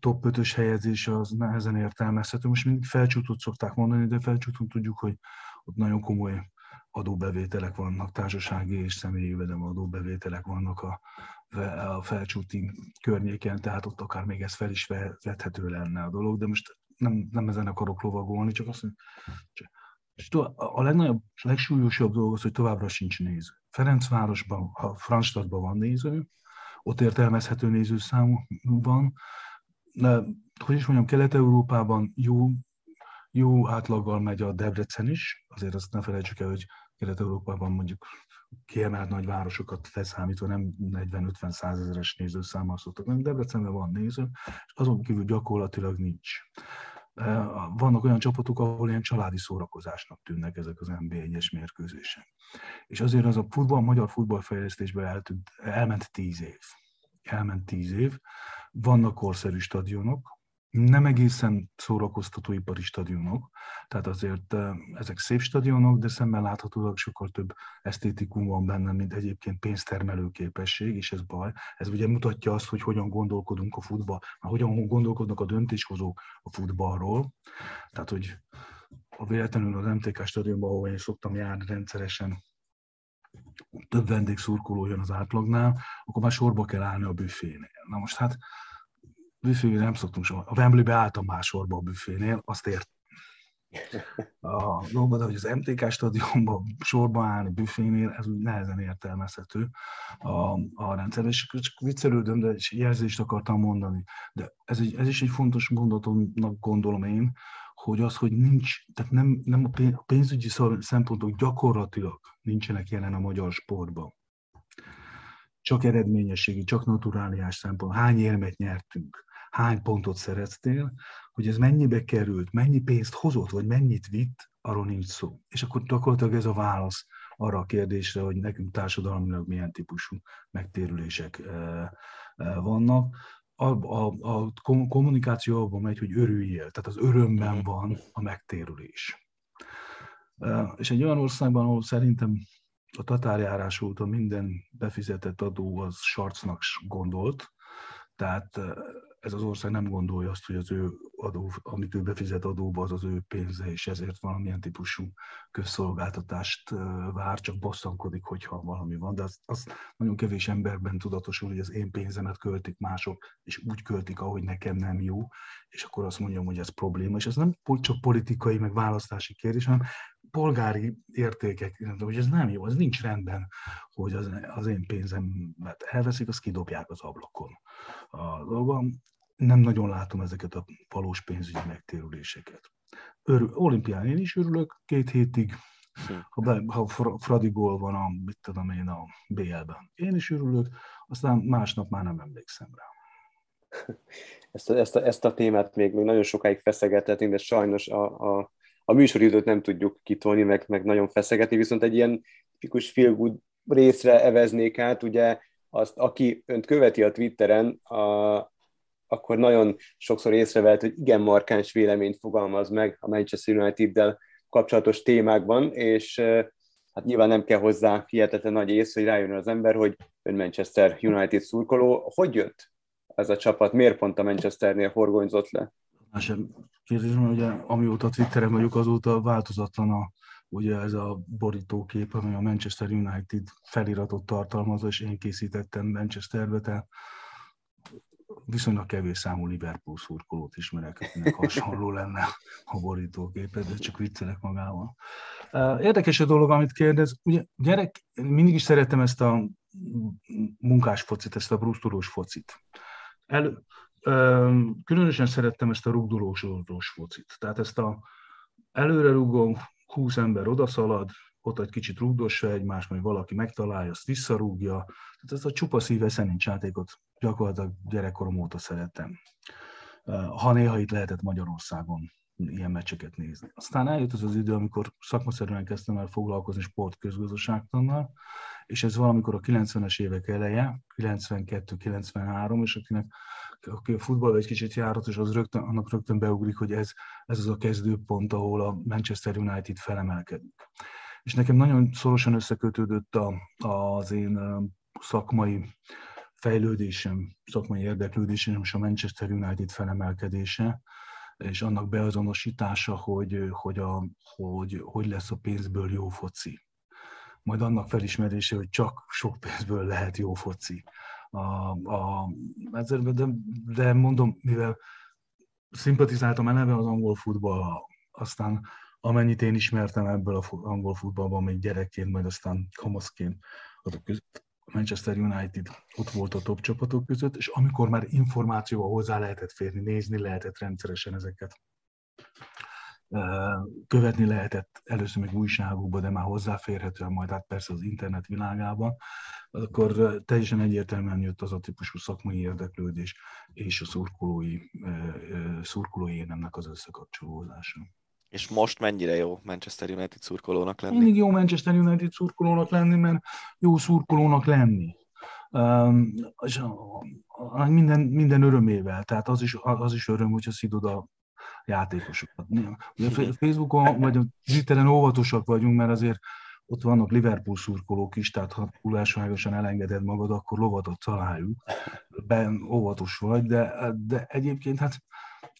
top 5-ös helyezés az nehezen értelmezhető. Most mindig felcsútot szokták mondani, de felcsúton tudjuk, hogy ott nagyon komoly adóbevételek vannak, társasági és személyi jövedelem adóbevételek vannak a, a felcsúti környéken, tehát ott akár még ez fel is vethető lenne a dolog, de most nem, nem ezen akarok lovagolni, csak azt mondom, a legnagyobb, legsúlyosabb dolog az, hogy továbbra sincs néző. Ferencvárosban, a Franstadtban van néző, ott értelmezhető nézőszámú van, de, hogy is mondjam, Kelet-Európában jó jó átlaggal megy a Debrecen is, azért azt ne felejtsük el, hogy Kelet-Európában mondjuk kiemelt nagy városokat leszámítva nem 40-50 ezeres nézőszámmal szoktak menni, Debrecenben van néző, és azon kívül gyakorlatilag nincs. Vannak olyan csapatok, ahol ilyen családi szórakozásnak tűnnek ezek az NB1-es mérkőzések. És azért az a futball, magyar futballfejlesztésben eltűnt, elment tíz év. Elment tíz év. Vannak korszerű stadionok, nem egészen szórakoztatóipari stadionok, tehát azért ezek szép stadionok, de szemben láthatólag sokkal több esztétikum van benne, mint egyébként pénztermelő képesség, és ez baj. Ez ugye mutatja azt, hogy hogyan gondolkodunk a futball, hogyan gondolkodnak a döntéshozók a futballról. Tehát, hogy a véletlenül az MTK stadionban, ahol én szoktam járni rendszeresen, több vendégszurkoló jön az átlagnál, akkor már sorba kell állni a büfénél. Na most hát büfénél nem szoktunk soha. A Wembley-be álltam már sorba a büfénél, azt ért. A dolgod, hogy az MTK stadionban sorba állni büfénél, ez úgy nehezen értelmezhető a, a rendszer. És csak viccelődöm, de egy jelzést akartam mondani. De ez, egy, ez is egy fontos mondatomnak gondolom én, hogy az, hogy nincs, tehát nem, nem a pénzügyi szempontok gyakorlatilag nincsenek jelen a magyar sportban. Csak eredményességi, csak naturáliás szempont. Hány érmet nyertünk? Hány pontot szereztél, hogy ez mennyibe került, mennyi pénzt hozott, vagy mennyit vitt, arról nincs szó. És akkor gyakorlatilag ez a válasz arra a kérdésre, hogy nekünk társadalmilag milyen típusú megtérülések vannak. A, a, a kommunikáció abban megy, hogy örüljél, tehát az örömben van a megtérülés. És egy olyan országban, ahol szerintem a tatárjárás óta minden befizetett adó az sarcnak gondolt, tehát ez az ország nem gondolja azt, hogy az ő adó, amit ő befizet adóba, az az ő pénze, és ezért valamilyen típusú közszolgáltatást vár, csak bosszankodik, hogyha valami van. De az, az nagyon kevés emberben tudatosul, hogy az én pénzemet költik mások, és úgy költik, ahogy nekem nem jó, és akkor azt mondjam, hogy ez probléma. És ez nem csak politikai, meg választási kérdés, hanem polgári értékek, hogy ez nem jó, ez nincs rendben, hogy az, az én pénzemet elveszik, azt kidobják az ablakon. A dolgom, nem nagyon látom ezeket a valós pénzügyi megtérüléseket. Örül, olimpián én is örülök, két hétig, ha, be, ha Fradi gól van a, mit tudom én, a BL-ben. Én is örülök, aztán másnap már nem emlékszem rá. ezt a, ezt a, ezt a témát még, még nagyon sokáig feszegethetünk, de sajnos a, a, a műsoridőt nem tudjuk kitolni, meg, meg nagyon feszegetni, viszont egy ilyen tipikus feel good részre eveznék át, ugye azt, aki önt követi a Twitteren, a, akkor nagyon sokszor észrevelt, hogy igen markáns véleményt fogalmaz meg a Manchester United-del kapcsolatos témákban, és hát nyilván nem kell hozzá hihetetlen nagy ész, hogy rájön az ember, hogy ön Manchester United szurkoló. Hogy jött ez a csapat? Miért pont a Manchesternél horgonyzott le? Sem kérdés, mert ugye amióta Twitteren vagyok, azóta változatlan a, ugye ez a borítókép, ami a Manchester United feliratot tartalmazza, és én készítettem Manchesterbe, tehát viszonylag kevés számú Liverpool szurkolót ismerek, akinek hasonló lenne a borítóképet, de csak viccelek magával. Érdekes a dolog, amit kérdez. Ugye gyerek, mindig is szerettem ezt a munkás focit, ezt a brusztulós focit. El, különösen szerettem ezt a rugdolós focit. Tehát ezt a előre rugom, 20 ember odaszalad, ott egy kicsit rugdossa egymást, majd valaki megtalálja, azt visszarúgja. Tehát ezt a csupa szíve nincs játékot gyakorlatilag gyerekkorom óta szerettem. Ha néha itt lehetett Magyarországon ilyen meccseket nézni. Aztán eljött az az idő, amikor szakmaszerűen kezdtem el foglalkozni sportközgazdaságtannal, és ez valamikor a 90-es évek eleje, 92-93, és akinek aki a futball egy kicsit járat, és az rögtön, annak rögtön beugrik, hogy ez, ez az a kezdőpont, ahol a Manchester United felemelkedik. És nekem nagyon szorosan összekötődött a, az én szakmai fejlődésem, szakmai érdeklődésem és a Manchester United felemelkedése, és annak beazonosítása, hogy hogy, a, hogy hogy lesz a pénzből jó foci. Majd annak felismerése, hogy csak sok pénzből lehet jó foci. A, a, de, de mondom, mivel szimpatizáltam eleve az angol futball, aztán amennyit én ismertem ebből az angol futballban még gyerekként, majd aztán kamaszként azok között, Manchester United ott volt a top csapatok között, és amikor már információval hozzá lehetett férni, nézni lehetett rendszeresen ezeket, követni lehetett először még újságokban, de már hozzáférhetően, majd át persze az internet világában, akkor teljesen egyértelműen jött az a típusú szakmai érdeklődés és a szurkolói, szurkolói érnemnek az összekapcsolódása. És most mennyire jó Manchester United szurkolónak lenni? Mindig jó Manchester United szurkolónak lenni, mert jó szurkolónak lenni. Um, és a, minden, minden örömével, tehát az is, az is öröm, hogyha szidod a játékosokat. Ugye Facebookon vagy a Twitteren óvatosak vagyunk, mert azért ott vannak Liverpool szurkolók is, tehát ha túlásvágosan elengeded magad, akkor lovatot találjuk. Ben óvatos vagy, de, de egyébként hát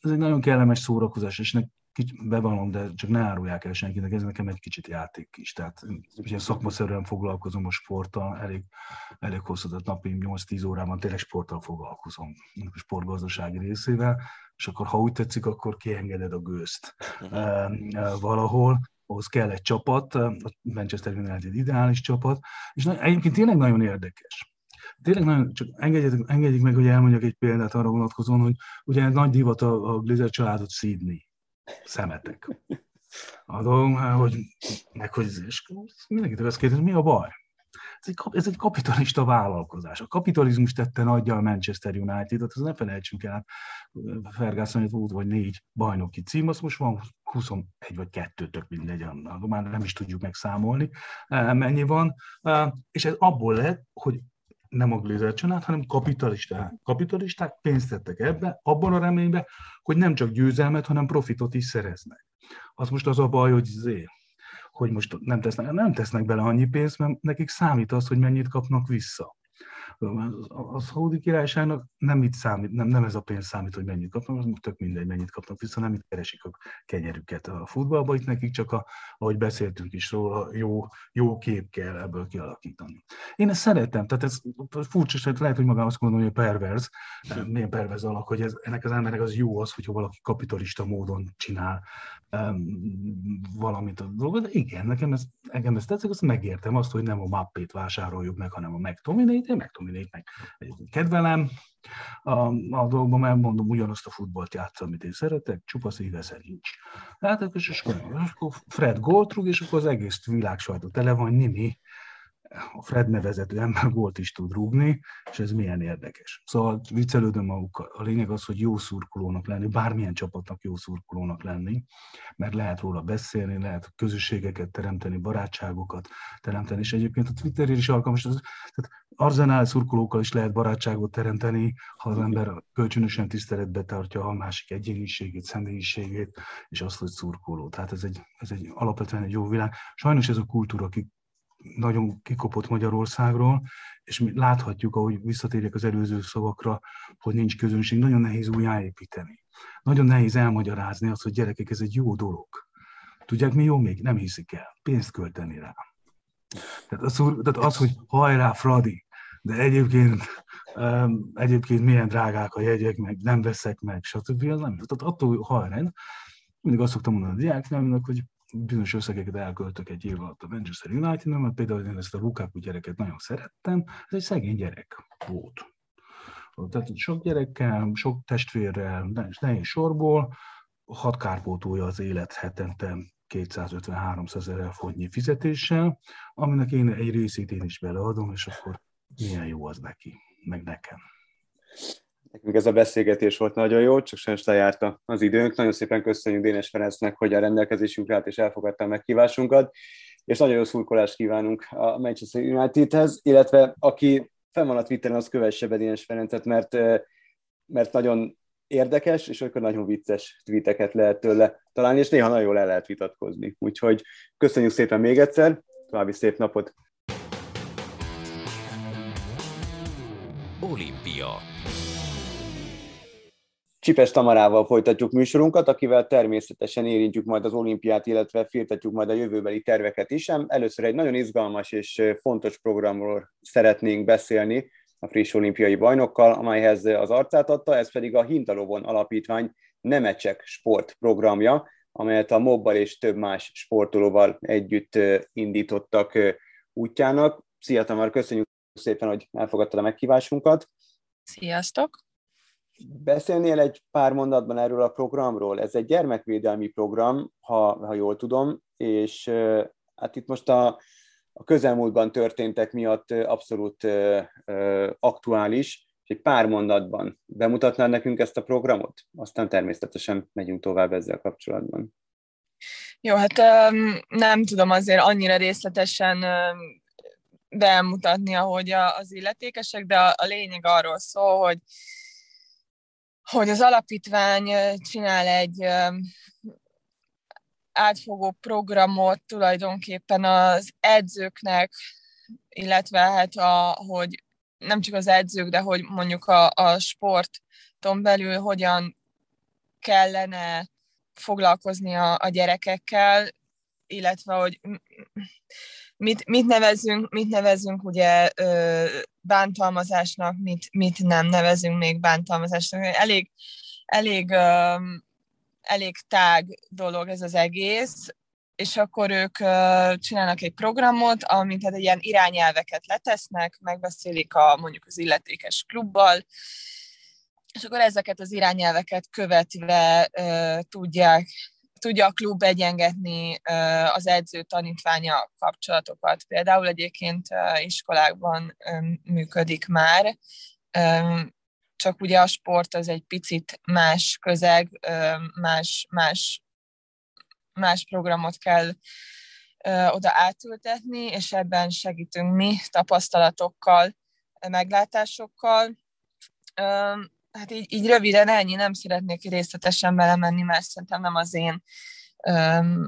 ez egy nagyon kellemes szórakozás, és kicsit bevallom, de csak ne árulják el senkinek, ez nekem egy kicsit játék is. Tehát ugye szakmaszerűen foglalkozom a sporttal, elég, elég hosszú, tehát napi 8-10 órában tényleg sporttal foglalkozom, a sportgazdasági részével, és akkor ha úgy tetszik, akkor kiengeded a gőzt uh-huh. valahol, ahhoz kell egy csapat, a Manchester United ideális csapat, és egyébként tényleg nagyon érdekes. Tényleg nagyon, csak engedjék, engedjék meg, hogy elmondjak egy példát arra vonatkozóan, hogy ugye nagy divat a, a Glazer családot szídni szemetek. A dolgom, hogy, meg hogy és mindenkit azt kérdezi, mi a baj? Ez egy, ez egy kapitalista vállalkozás. A kapitalizmus tette nagyja a Manchester United-ot, ezt ne felejtsünk el. Ferguson volt vagy négy bajnoki cím, azt most van 21 vagy 2, tök mindegy, már nem is tudjuk megszámolni, mennyi van. És ez abból lett, hogy nem a Glazer család, hanem kapitalisták. Kapitalisták pénzt tettek ebbe, abban a reményben, hogy nem csak győzelmet, hanem profitot is szereznek. Az most az a baj, hogy zé, hogy most nem tesznek, nem tesznek bele annyi pénzt, mert nekik számít az, hogy mennyit kapnak vissza. A Szaudi királyságnak nem itt számít, nem, nem ez a pénz számít, hogy mennyit kapnak, az tök mindegy, mennyit kapnak vissza, nem itt keresik a kenyerüket a futballba, itt nekik csak, a, ahogy beszéltünk is róla, jó, jó kép kell ebből kialakítani. Én ezt szeretem, tehát ez furcsa, hogy lehet, hogy magam azt mondom, hogy perverz, milyen perverz alak, hogy ez, ennek az embernek az jó az, hogyha valaki kapitalista módon csinál valamit a dolgot, de igen, nekem ez, nekem ez tetszik, azt megértem azt, hogy nem a mappét vásároljuk meg, hanem a McTominay-t, én McTominay-t meg kedvelem, a, a dolgban mert mondom, ugyanazt a futballt játszom, amit én szeretek, csupa szíve nincs. Hát és akkor Fred gólt rúg, és akkor az egész világ sajtó tele van Nimi, a Fred nevezető ember volt is tud rúgni, és ez milyen érdekes. Szóval viccelődöm magukkal. A lényeg az, hogy jó szurkolónak lenni, bármilyen csapatnak jó szurkolónak lenni, mert lehet róla beszélni, lehet közösségeket teremteni, barátságokat teremteni, és egyébként a Twitterért is alkalmas. Tehát arzenál szurkolókkal is lehet barátságot teremteni, ha az ember kölcsönösen tiszteletbe tartja a másik egyéniségét, személyiségét, és azt, hogy szurkoló. Tehát ez egy, ez egy alapvetően egy jó világ. Sajnos ez a kultúra nagyon kikopott Magyarországról, és mi láthatjuk, ahogy visszatérjek az előző szavakra, hogy nincs közönség, nagyon nehéz újjáépíteni. Nagyon nehéz elmagyarázni azt, hogy gyerekek, ez egy jó dolog. Tudják, mi jó még? Nem hiszik el. Pénzt költeni rá. Tehát az, tehát az hogy hajrá, Fradi, de egyébként, um, egyébként milyen drágák a jegyek, meg nem veszek meg, stb. Az nem. Tehát attól hajrá. Mindig azt szoktam mondani a diáknak, hogy bizonyos összegeket elköltök egy év alatt a Manchester united mert például én ezt a Lukaku gyereket nagyon szerettem, ez egy szegény gyerek volt. Tehát sok gyerekkel, sok testvérrel, nehéz sorból, hat kárpótolja az élet hetente 250-300 ezer forintnyi fizetéssel, aminek én egy részét én is beleadom, és akkor milyen jó az neki, meg nekem. Nekünk ez a beszélgetés volt nagyon jó, csak sajnos lejárta az időnk. Nagyon szépen köszönjük Dénes Ferencnek, hogy a rendelkezésünkre állt és elfogadta a meghívásunkat, és nagyon jó szurkolást kívánunk a Manchester Unitedhez, illetve aki fenn van a Twitteren, az kövesse be Dénes Ferencet, mert, mert nagyon érdekes, és akkor nagyon vicces tweeteket lehet tőle találni, és néha nagyon jól el lehet vitatkozni. Úgyhogy köszönjük szépen még egyszer, további szép napot! Olimpia Csipes Tamarával folytatjuk műsorunkat, akivel természetesen érintjük majd az olimpiát, illetve firtatjuk majd a jövőbeli terveket is. Először egy nagyon izgalmas és fontos programról szeretnénk beszélni a friss olimpiai bajnokkal, amelyhez az arcát adta, ez pedig a Hintalovon Alapítvány Nemecsek sportprogramja, amelyet a mobbal és több más sportolóval együtt indítottak útjának. Szia Tamar, köszönjük szépen, hogy elfogadtad a meghívásunkat. Sziasztok! Beszélnél egy pár mondatban erről a programról? Ez egy gyermekvédelmi program, ha, ha jól tudom, és hát itt most a, a közelmúltban történtek miatt abszolút aktuális, egy pár mondatban bemutatnál nekünk ezt a programot? Aztán természetesen megyünk tovább ezzel kapcsolatban. Jó, hát nem tudom azért annyira részletesen bemutatni, ahogy az illetékesek, de a lényeg arról szól, hogy hogy az alapítvány csinál egy átfogó programot tulajdonképpen az edzőknek, illetve hát a, hogy nem csak az edzők, de hogy mondjuk a, a sporton belül hogyan kellene foglalkozni a, a gyerekekkel, illetve hogy mit, mit, nevezünk, mit nevezünk ugye bántalmazásnak, mit, mit nem nevezünk még bántalmazásnak. Elég, elég, elég tág dolog ez az egész, és akkor ők csinálnak egy programot, amit hát ilyen irányelveket letesznek, megbeszélik a, mondjuk az illetékes klubbal, és akkor ezeket az irányelveket követve uh, tudják tudja a klub egyengetni az edző tanítványa kapcsolatokat. Például egyébként iskolákban működik már, csak ugye a sport az egy picit más közeg, más, más, más programot kell oda átültetni, és ebben segítünk mi tapasztalatokkal, meglátásokkal hát így, így röviden ennyi, nem szeretnék részletesen belemenni, mert szerintem nem az én um,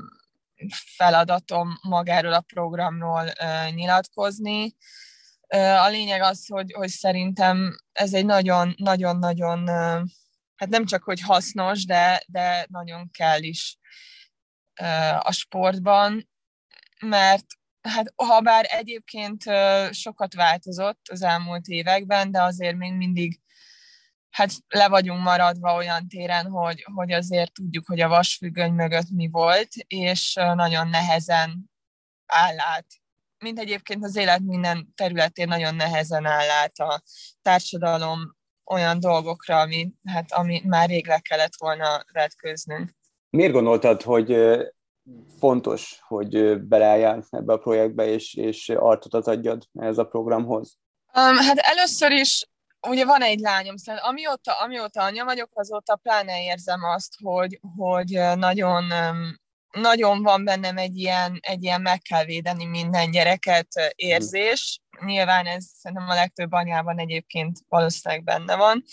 feladatom magáról a programról uh, nyilatkozni. Uh, a lényeg az, hogy, hogy szerintem ez egy nagyon-nagyon-nagyon, hát nem csak, hogy hasznos, de, de nagyon kell is uh, a sportban, mert hát ha bár egyébként sokat változott az elmúlt években, de azért még mindig hát le vagyunk maradva olyan téren, hogy, hogy azért tudjuk, hogy a vasfüggöny mögött mi volt, és nagyon nehezen áll át. Mint egyébként az élet minden területén nagyon nehezen áll át a társadalom olyan dolgokra, ami, hát, ami már rég le kellett volna vetköznünk. Miért gondoltad, hogy fontos, hogy beleálljál ebbe a projektbe, és, és artot adjad ez a programhoz? Um, hát először is ugye van egy lányom, szóval amióta, amióta anya vagyok, azóta pláne érzem azt, hogy, hogy nagyon, nagyon van bennem egy ilyen, egy ilyen meg kell védeni minden gyereket érzés. Nyilván ez szerintem a legtöbb anyában egyébként valószínűleg benne van.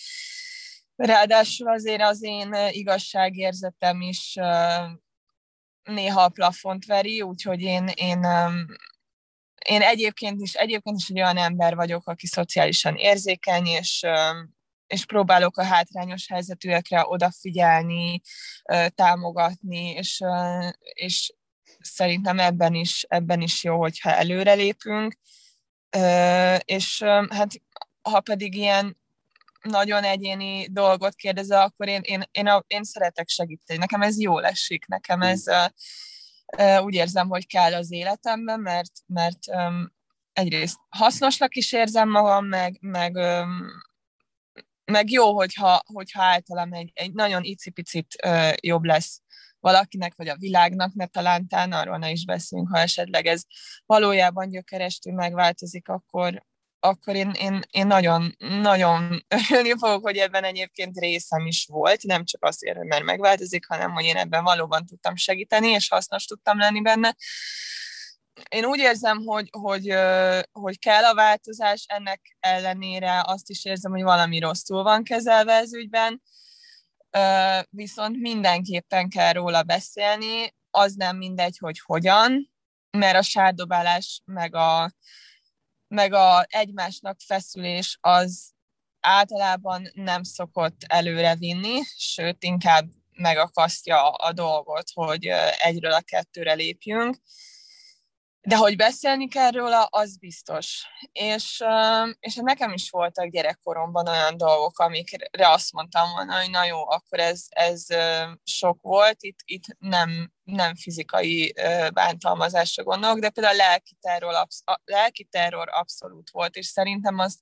Ráadásul azért az én igazságérzetem is néha a plafont veri, úgyhogy én, én, én egyébként is, egyébként is egy olyan ember vagyok, aki szociálisan érzékeny, és, és próbálok a hátrányos helyzetűekre odafigyelni, támogatni, és, és szerintem ebben is, ebben is jó, hogyha előrelépünk. És hát ha pedig ilyen nagyon egyéni dolgot kérdezel, akkor én, én, én, a, én szeretek segíteni. Nekem ez jól esik, nekem ez uh, úgy érzem, hogy kell az életemben, mert, mert egyrészt hasznosnak is érzem magam, meg, meg, meg jó, hogyha, hogyha általam egy, egy nagyon icipicit jobb lesz valakinek, vagy a világnak, mert talán arról ne is beszélünk, ha esetleg ez valójában gyökerestül megváltozik, akkor, akkor én, én, én nagyon, nagyon örülni fogok, hogy ebben egyébként részem is volt, nem csak azért, hogy mert megváltozik, hanem hogy én ebben valóban tudtam segíteni, és hasznos tudtam lenni benne. Én úgy érzem, hogy, hogy, hogy kell a változás, ennek ellenére azt is érzem, hogy valami rosszul van kezelve ez ügyben, viszont mindenképpen kell róla beszélni, az nem mindegy, hogy hogyan, mert a sárdobálás meg a, meg a egymásnak feszülés az általában nem szokott előre vinni, sőt, inkább megakasztja a dolgot, hogy egyről a kettőre lépjünk. De hogy beszélni kell róla, az biztos. És, és nekem is voltak gyerekkoromban olyan dolgok, amikre azt mondtam volna, hogy na jó, akkor ez, ez sok volt, itt, itt nem, nem fizikai bántalmazásra gondolok, de például a lelki terror, a lelki terror abszolút volt, és szerintem azt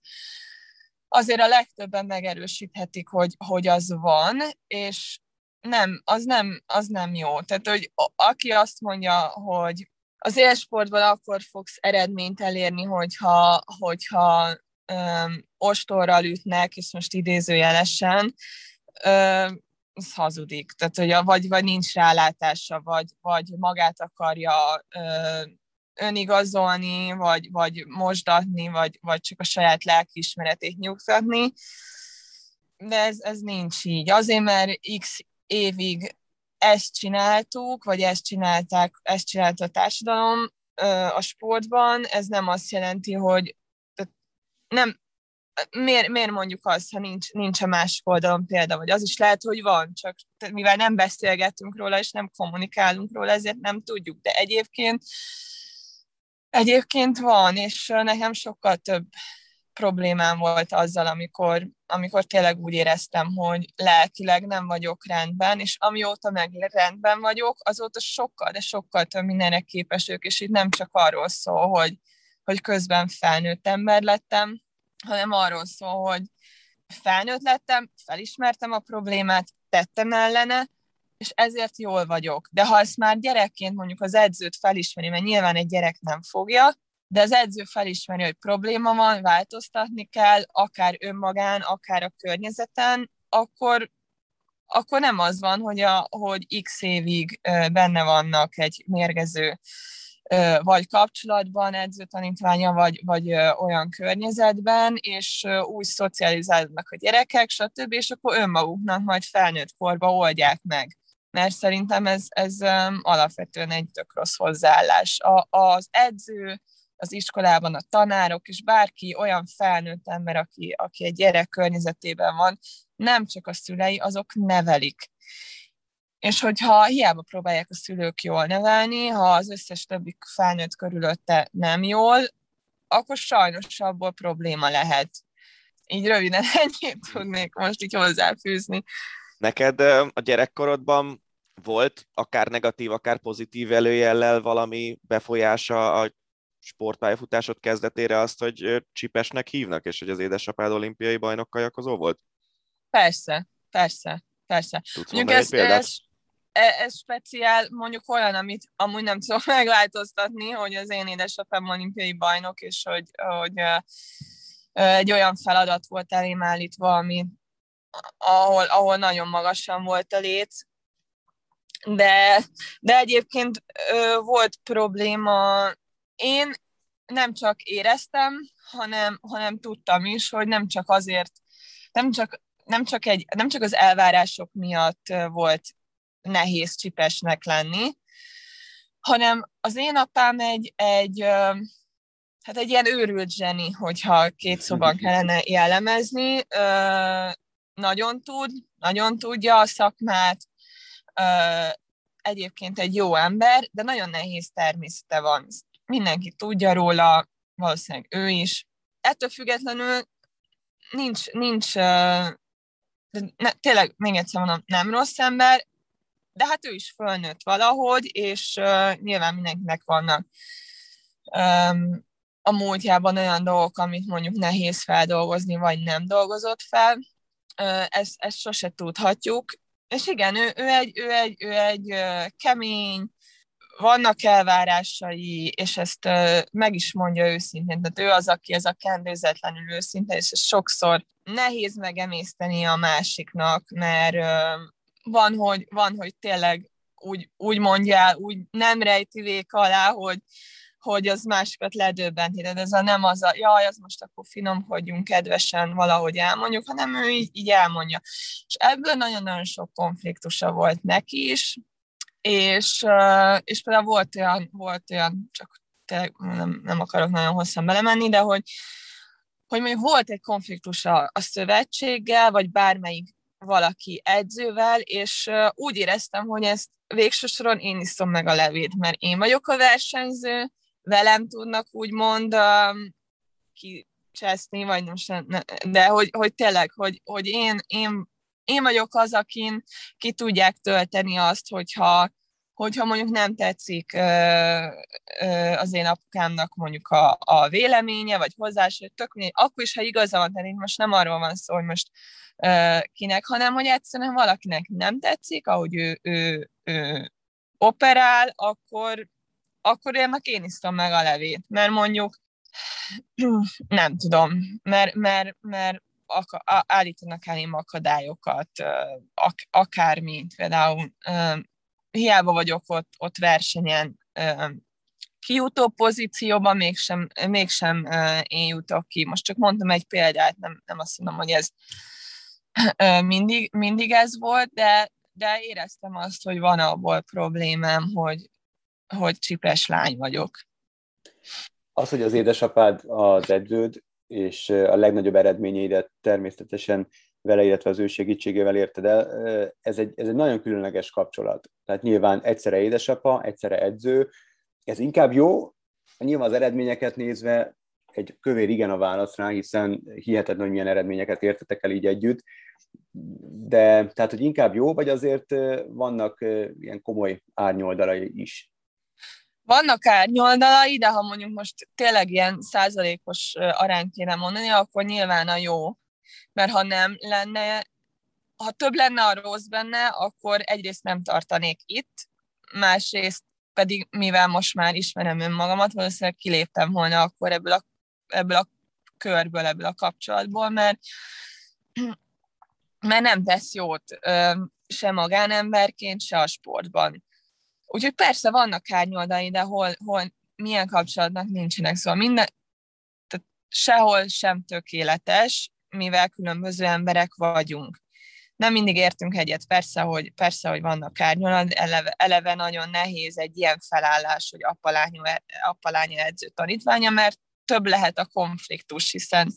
azért a legtöbben megerősíthetik, hogy, hogy az van, és nem, az nem, az nem jó. Tehát, hogy aki azt mondja, hogy az élsportban akkor fogsz eredményt elérni, hogyha, hogyha um, ostorral ütnek, és most idézőjelesen, um, az hazudik. Tehát, hogy vagy, vagy nincs rálátása, vagy, vagy magát akarja um, önigazolni, vagy, vagy mosdatni, vagy, vagy csak a saját lelkiismeretét nyugtatni. De ez, ez nincs így. Azért, mert x évig ezt csináltuk, vagy ezt csinálták, ezt csinálta a társadalom a sportban, ez nem azt jelenti, hogy nem, miért, miért mondjuk azt, ha nincs, nincs a másik oldalon példa, vagy az is lehet, hogy van, csak mivel nem beszélgetünk róla, és nem kommunikálunk róla, ezért nem tudjuk, de egyébként egyébként van, és nekem sokkal több problémám volt azzal, amikor, amikor tényleg úgy éreztem, hogy lelkileg nem vagyok rendben, és amióta meg rendben vagyok, azóta sokkal, de sokkal több mindenre képes ők, és itt nem csak arról szól, hogy, hogy közben felnőtt ember lettem, hanem arról szól, hogy felnőtt lettem, felismertem a problémát, tettem ellene, és ezért jól vagyok. De ha ezt már gyerekként mondjuk az edzőt felismeri, mert nyilván egy gyerek nem fogja, de az edző felismeri, hogy probléma van, változtatni kell, akár önmagán, akár a környezeten, akkor, akkor nem az van, hogy, a, hogy x évig benne vannak egy mérgező vagy kapcsolatban edzőtanítványa, vagy, vagy olyan környezetben, és úgy szocializálódnak a gyerekek, stb., és akkor önmaguknak majd felnőtt korba oldják meg. Mert szerintem ez, ez alapvetően egy tök rossz hozzáállás. A, az edző az iskolában a tanárok, és bárki olyan felnőtt ember, aki, aki egy gyerek környezetében van, nem csak a szülei, azok nevelik. És hogyha hiába próbálják a szülők jól nevelni, ha az összes többi felnőtt körülötte nem jól, akkor sajnos abból probléma lehet. Így röviden ennyit tudnék most így hozzáfűzni. Neked a gyerekkorodban volt akár negatív, akár pozitív előjellel valami befolyása a sportpályafutásod kezdetére azt, hogy csipesnek hívnak, és hogy az édesapád olimpiai bajnok kajakozó volt? Persze, persze, persze. Tudsz egy példát? Ez, ez speciál mondjuk olyan, amit amúgy nem tudom megváltoztatni, hogy az én édesapám olimpiai bajnok, és hogy, hogy egy olyan feladat volt elém állítva, ami, ahol, ahol nagyon magasan volt a léc, de, de egyébként ö, volt probléma. Én nem csak éreztem, hanem, hanem tudtam is, hogy nem csak azért, nem csak, nem csak, egy, nem csak az elvárások miatt volt nehéz csipesnek lenni, hanem az én apám egy, egy hát egy ilyen őrült zseni, hogyha két szóban kellene jellemezni. Nagyon tud, nagyon tudja a szakmát, egyébként egy jó ember, de nagyon nehéz természete van. Mindenki tudja róla, valószínűleg ő is. Ettől függetlenül nincs, nincs de ne, tényleg, még egyszer mondom, nem rossz ember, de hát ő is fölnőtt valahogy, és uh, nyilván mindenkinek vannak um, a múltjában olyan dolgok, amit mondjuk nehéz feldolgozni, vagy nem dolgozott fel. Uh, ezt, ezt sose tudhatjuk. És igen, ő, ő, egy, ő, egy, ő egy uh, kemény, vannak elvárásai, és ezt meg is mondja őszintén. Tehát ő az, aki ez a kendőzetlenül őszinte, és ez sokszor nehéz megemészteni a másiknak, mert van, hogy, van, hogy tényleg úgy, úgy mondja, úgy nem rejti vék alá, hogy, hogy az másikat ledöbbenti. Tehát ez a nem az a, jaj, az most akkor finomkodjunk kedvesen valahogy elmondjuk, hanem ő így, így elmondja. És ebből nagyon-nagyon sok konfliktusa volt neki is, és, és például volt olyan, volt olyan csak tényleg nem, nem akarok nagyon hosszan belemenni, de hogy, hogy mondjuk volt egy konfliktus a, a szövetséggel, vagy bármelyik valaki edzővel, és úgy éreztem, hogy ezt végső soron én iszom meg a levét, mert én vagyok a versenyző, velem tudnak úgymond um, kicseszni, vagy most ne, de hogy, hogy tényleg, hogy, hogy én, én, én vagyok az, akin ki tudják tölteni azt, hogyha, hogyha mondjuk nem tetszik ö, ö, az én apukámnak mondjuk a, a véleménye, vagy hozzás, tök mindegy, akkor is, ha igaza van, tehát most nem arról van szó, hogy most ö, kinek, hanem hogy egyszerűen valakinek nem tetszik, ahogy ő, ő, ő operál, akkor, akkor ennek én isztam meg a levét, mert mondjuk nem tudom, mert, mert, mert állítanak elém akadályokat, ak- akármint, például hiába vagyok ott, ott versenyen, kijutó pozícióban mégsem, mégsem én jutok ki. Most csak mondtam egy példát, nem, nem azt mondom, hogy ez mindig, mindig ez volt, de, de éreztem azt, hogy van abból problémám, hogy, hogy csipes lány vagyok. Az, hogy az édesapád az edződ, és a legnagyobb eredményeidet természetesen vele, illetve az ő segítségével érted el, ez egy, ez egy nagyon különleges kapcsolat. Tehát nyilván egyszerre édesapa, egyszerre edző, ez inkább jó, nyilván az eredményeket nézve egy kövér igen a válasz rá, hiszen hihetetlen, hogy milyen eredményeket értetek el így együtt, de tehát, hogy inkább jó, vagy azért vannak ilyen komoly árnyoldalai is? Vannak árnyoldalai, de ha mondjuk most tényleg ilyen százalékos arányt kéne mondani, akkor nyilván a jó mert ha nem lenne, ha több lenne a rossz benne, akkor egyrészt nem tartanék itt, másrészt pedig, mivel most már ismerem önmagamat, valószínűleg kiléptem volna akkor ebből a, ebből a körből, ebből a kapcsolatból, mert, mert nem tesz jót se magánemberként, se a sportban. Úgyhogy persze vannak árnyoldai, de hol, hol milyen kapcsolatnak nincsenek, szóval minden, tehát sehol sem tökéletes, mivel különböző emberek vagyunk. Nem mindig értünk egyet, persze, hogy, persze, hogy vannak árnyolat, eleve, eleve nagyon nehéz egy ilyen felállás, hogy apalánya edző tanítványa, mert több lehet a konfliktus, hiszen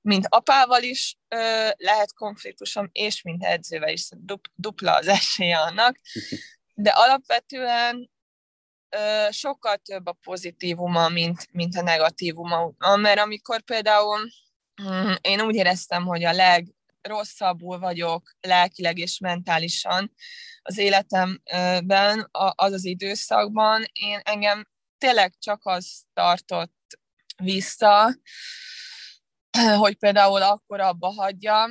mint apával is ö, lehet konfliktusom, és mint edzővel is. Dupla az esélye annak, de alapvetően ö, sokkal több a pozitívuma, mint, mint a negatívuma, mert amikor például Mm, én úgy éreztem, hogy a legrosszabbul vagyok lelkileg és mentálisan az életemben, az az időszakban. Én engem tényleg csak az tartott vissza, hogy például akkor abba hagyjam,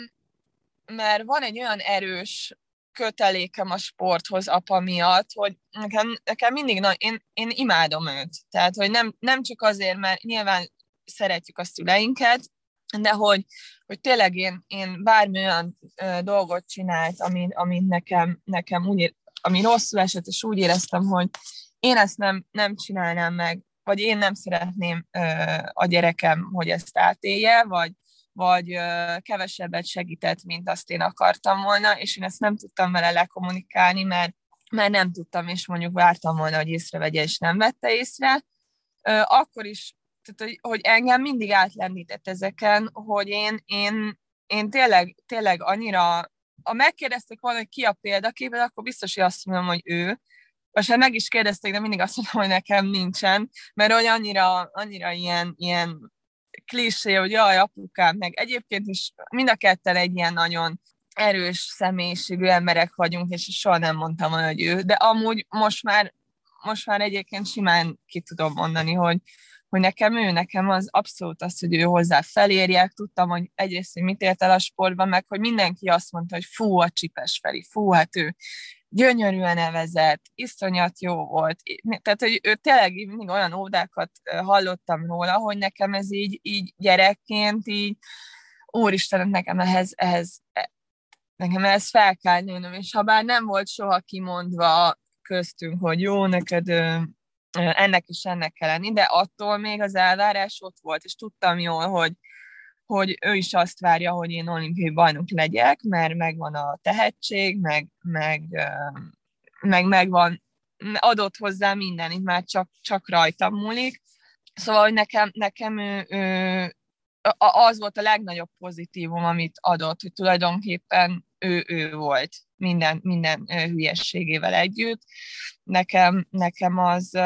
mert van egy olyan erős kötelékem a sporthoz apa miatt, hogy nekem, nekem mindig, na, én, én imádom őt. Tehát, hogy nem, nem csak azért, mert nyilván szeretjük a szüleinket, de hogy, hogy tényleg én, én bármi ö, dolgot csinált, amit, amit nekem, nekem úgy, ami rosszul esett, és úgy éreztem, hogy én ezt nem, nem csinálnám meg, vagy én nem szeretném ö, a gyerekem, hogy ezt átélje, vagy, vagy kevesebbet segített, mint azt én akartam volna, és én ezt nem tudtam vele lekommunikálni, mert, mert nem tudtam, és mondjuk vártam volna, hogy észrevegye, és nem vette észre. Akkor is tehát, hogy, hogy engem mindig átlendített ezeken, hogy én, én, én tényleg, tényleg annyira, ha megkérdezték volna, hogy ki a példaképed, akkor biztos, hogy azt mondom, hogy ő, vagy ha meg is kérdezték, de mindig azt mondom, hogy nekem nincsen, mert hogy annyira, annyira ilyen, ilyen klisé, hogy jaj, apukám, meg egyébként is mind a ketten egy ilyen nagyon erős személyiségű emberek vagyunk, és soha nem mondtam, hogy ő, de amúgy most már, most már egyébként simán ki tudom mondani, hogy, hogy nekem ő, nekem az abszolút az, hogy ő hozzá felérjek, tudtam, hogy egyrészt, hogy mit ért el a sportban, meg hogy mindenki azt mondta, hogy fú, a csipes Feri, fú, hát ő gyönyörűen nevezett, iszonyat jó volt. Tehát, hogy ő tényleg mindig olyan ódákat hallottam róla, hogy nekem ez így, így gyerekként így, úristen, nekem ehhez, ehhez, e, nekem ehhez fel kell nőnöm, és ha bár nem volt soha kimondva köztünk, hogy jó, neked ennek is ennek kell lenni, de attól még az elvárás ott volt, és tudtam jól, hogy, hogy ő is azt várja, hogy én olimpiai bajnok legyek, mert megvan a tehetség, meg, meg, meg megvan, adott hozzá minden, itt már csak, csak rajtam múlik. Szóval, hogy nekem, nekem ő, ő, az volt a legnagyobb pozitívum, amit adott, hogy tulajdonképpen ő, ő volt minden, minden hülyességével együtt. Nekem, nekem az,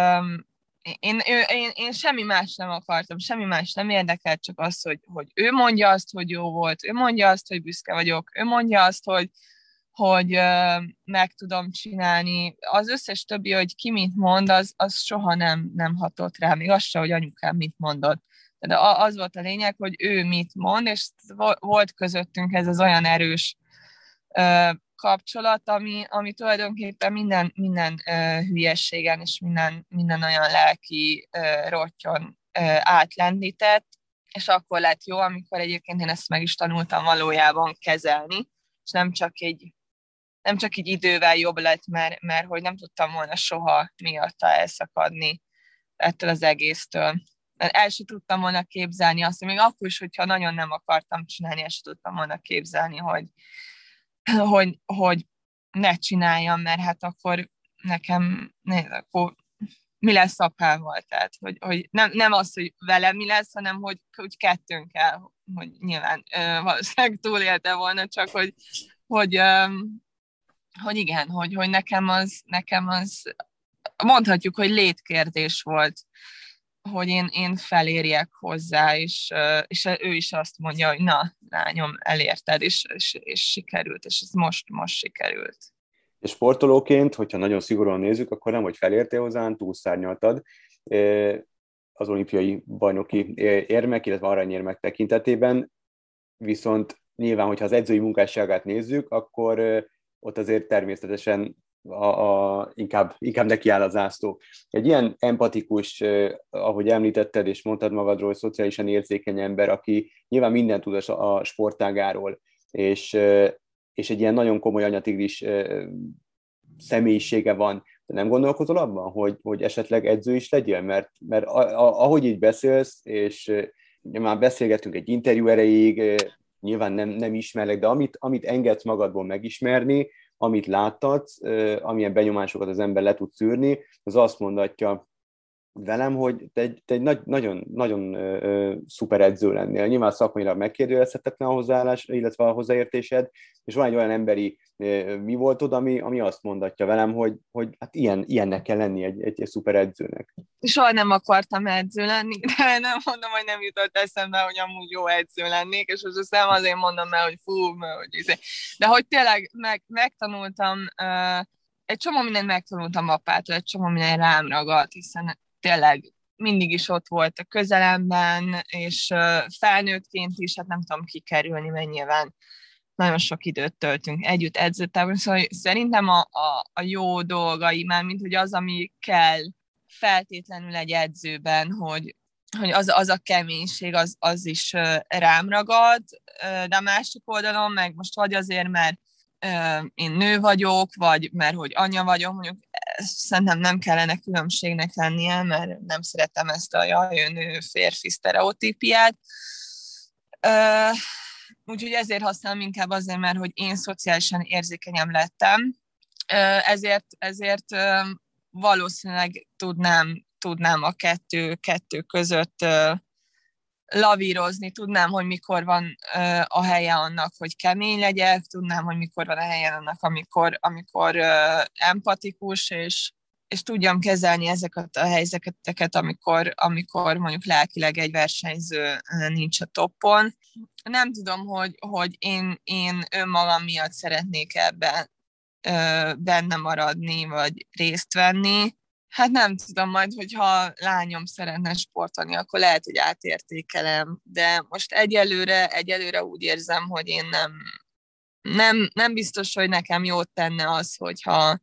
én, én, én semmi más nem akartam, semmi más nem érdekelt, csak az, hogy, hogy ő mondja azt, hogy jó volt, ő mondja azt, hogy büszke vagyok, ő mondja azt, hogy, hogy meg tudom csinálni. Az összes többi, hogy ki mit mond, az, az soha nem, nem hatott rám, még az se, hogy anyukám mit mondott. De az volt a lényeg, hogy ő mit mond, és volt közöttünk ez az olyan erős kapcsolat, ami, ami tulajdonképpen minden, minden uh, hülyességen és minden, minden olyan lelki uh, rottyon uh, átlendített, és akkor lett jó, amikor egyébként én ezt meg is tanultam valójában kezelni, és nem csak egy nem csak így idővel jobb lett, mert, mert hogy nem tudtam volna soha miatta elszakadni ettől az egésztől. El sem tudtam volna képzelni azt, még akkor is, hogyha nagyon nem akartam csinálni, el sem tudtam volna képzelni, hogy, hogy, hogy ne csináljam, mert hát akkor nekem, ne, akkor mi lesz apával, tehát hogy, hogy nem, nem az, hogy velem mi lesz, hanem hogy, hogy kettőnkkel, hogy nyilván ö, valószínűleg túlélte volna, csak hogy, hogy, ö, hogy igen, hogy, hogy nekem az, nekem az mondhatjuk, hogy létkérdés volt hogy én, én felérjek hozzá, és, és ő is azt mondja, hogy na, lányom, elérted, és, és, és sikerült, és ez most, most sikerült. És sportolóként, hogyha nagyon szigorúan nézzük, akkor nem, hogy felértél hozzá, túlszárnyaltad az olimpiai bajnoki érmek, illetve aranyérmek tekintetében, viszont nyilván, hogyha az edzői munkásságát nézzük, akkor ott azért természetesen a, a, inkább, inkább neki áll a zászló. Egy ilyen empatikus, ahogy említetted és mondtad magadról, szociálisan érzékeny ember, aki nyilván mindent tud a, sportágáról, és, és egy ilyen nagyon komoly anyatigris személyisége van, de nem gondolkozol abban, hogy, hogy esetleg edző is legyél? Mert, mert a, a, ahogy így beszélsz, és már beszélgettünk egy interjú erejéig, nyilván nem, nem ismerlek, de amit, amit engedsz magadból megismerni, amit láttatsz, amilyen benyomásokat az ember le tud szűrni, az azt mondatja velem, hogy te egy, te egy nagy, nagyon, nagyon szuper edző lennél. Nyilván szakmailag megkérdőjelezhetetlen a hozzáállás, illetve a hozzáértésed, és van egy olyan emberi mi voltod, ami, ami azt mondatja velem, hogy, hogy hát ilyen, ilyennek kell lenni egy, egy, egy szuper edzőnek. Soha nem akartam edző lenni, de nem mondom, hogy nem jutott eszembe, hogy amúgy jó edző lennék, és most nem azért mondom el, hogy fú, hogy izé. de hogy tényleg meg, megtanultam, uh, egy csomó mindent megtanultam apától, egy csomó minden rám ragadt, hiszen tényleg mindig is ott volt a közelemben, és felnőttként is, hát nem tudom kikerülni, mert nyilván nagyon sok időt töltünk együtt edzőtávon, szóval szerintem a, a, a jó dolgai, már mint hogy az, ami kell feltétlenül egy edzőben, hogy, hogy az, az a keménység, az, az is rám ragad, de a másik oldalon meg most vagy azért, mert én nő vagyok, vagy mert hogy anya vagyok, mondjuk szerintem nem kellene különbségnek lennie, mert nem szeretem ezt a jaj, nő férfi sztereotípiát. Úgyhogy ezért használom inkább azért, mert hogy én szociálisan érzékenyem lettem, ezért, ezért valószínűleg tudnám, tudnám a kettő, kettő között lavírozni, tudnám, hogy mikor van a helye annak, hogy kemény legyek, tudnám, hogy mikor van a helye annak, amikor, amikor empatikus, és, és tudjam kezelni ezeket a helyzeteket, amikor, amikor mondjuk lelkileg egy versenyző nincs a toppon. Nem tudom, hogy, hogy én, én önmagam miatt szeretnék ebben benne maradni, vagy részt venni. Hát nem tudom, majd, hogyha lányom szeretne sportolni, akkor lehet, hogy átértékelem, de most egyelőre, egyelőre úgy érzem, hogy én nem, nem, nem biztos, hogy nekem jót tenne az, hogyha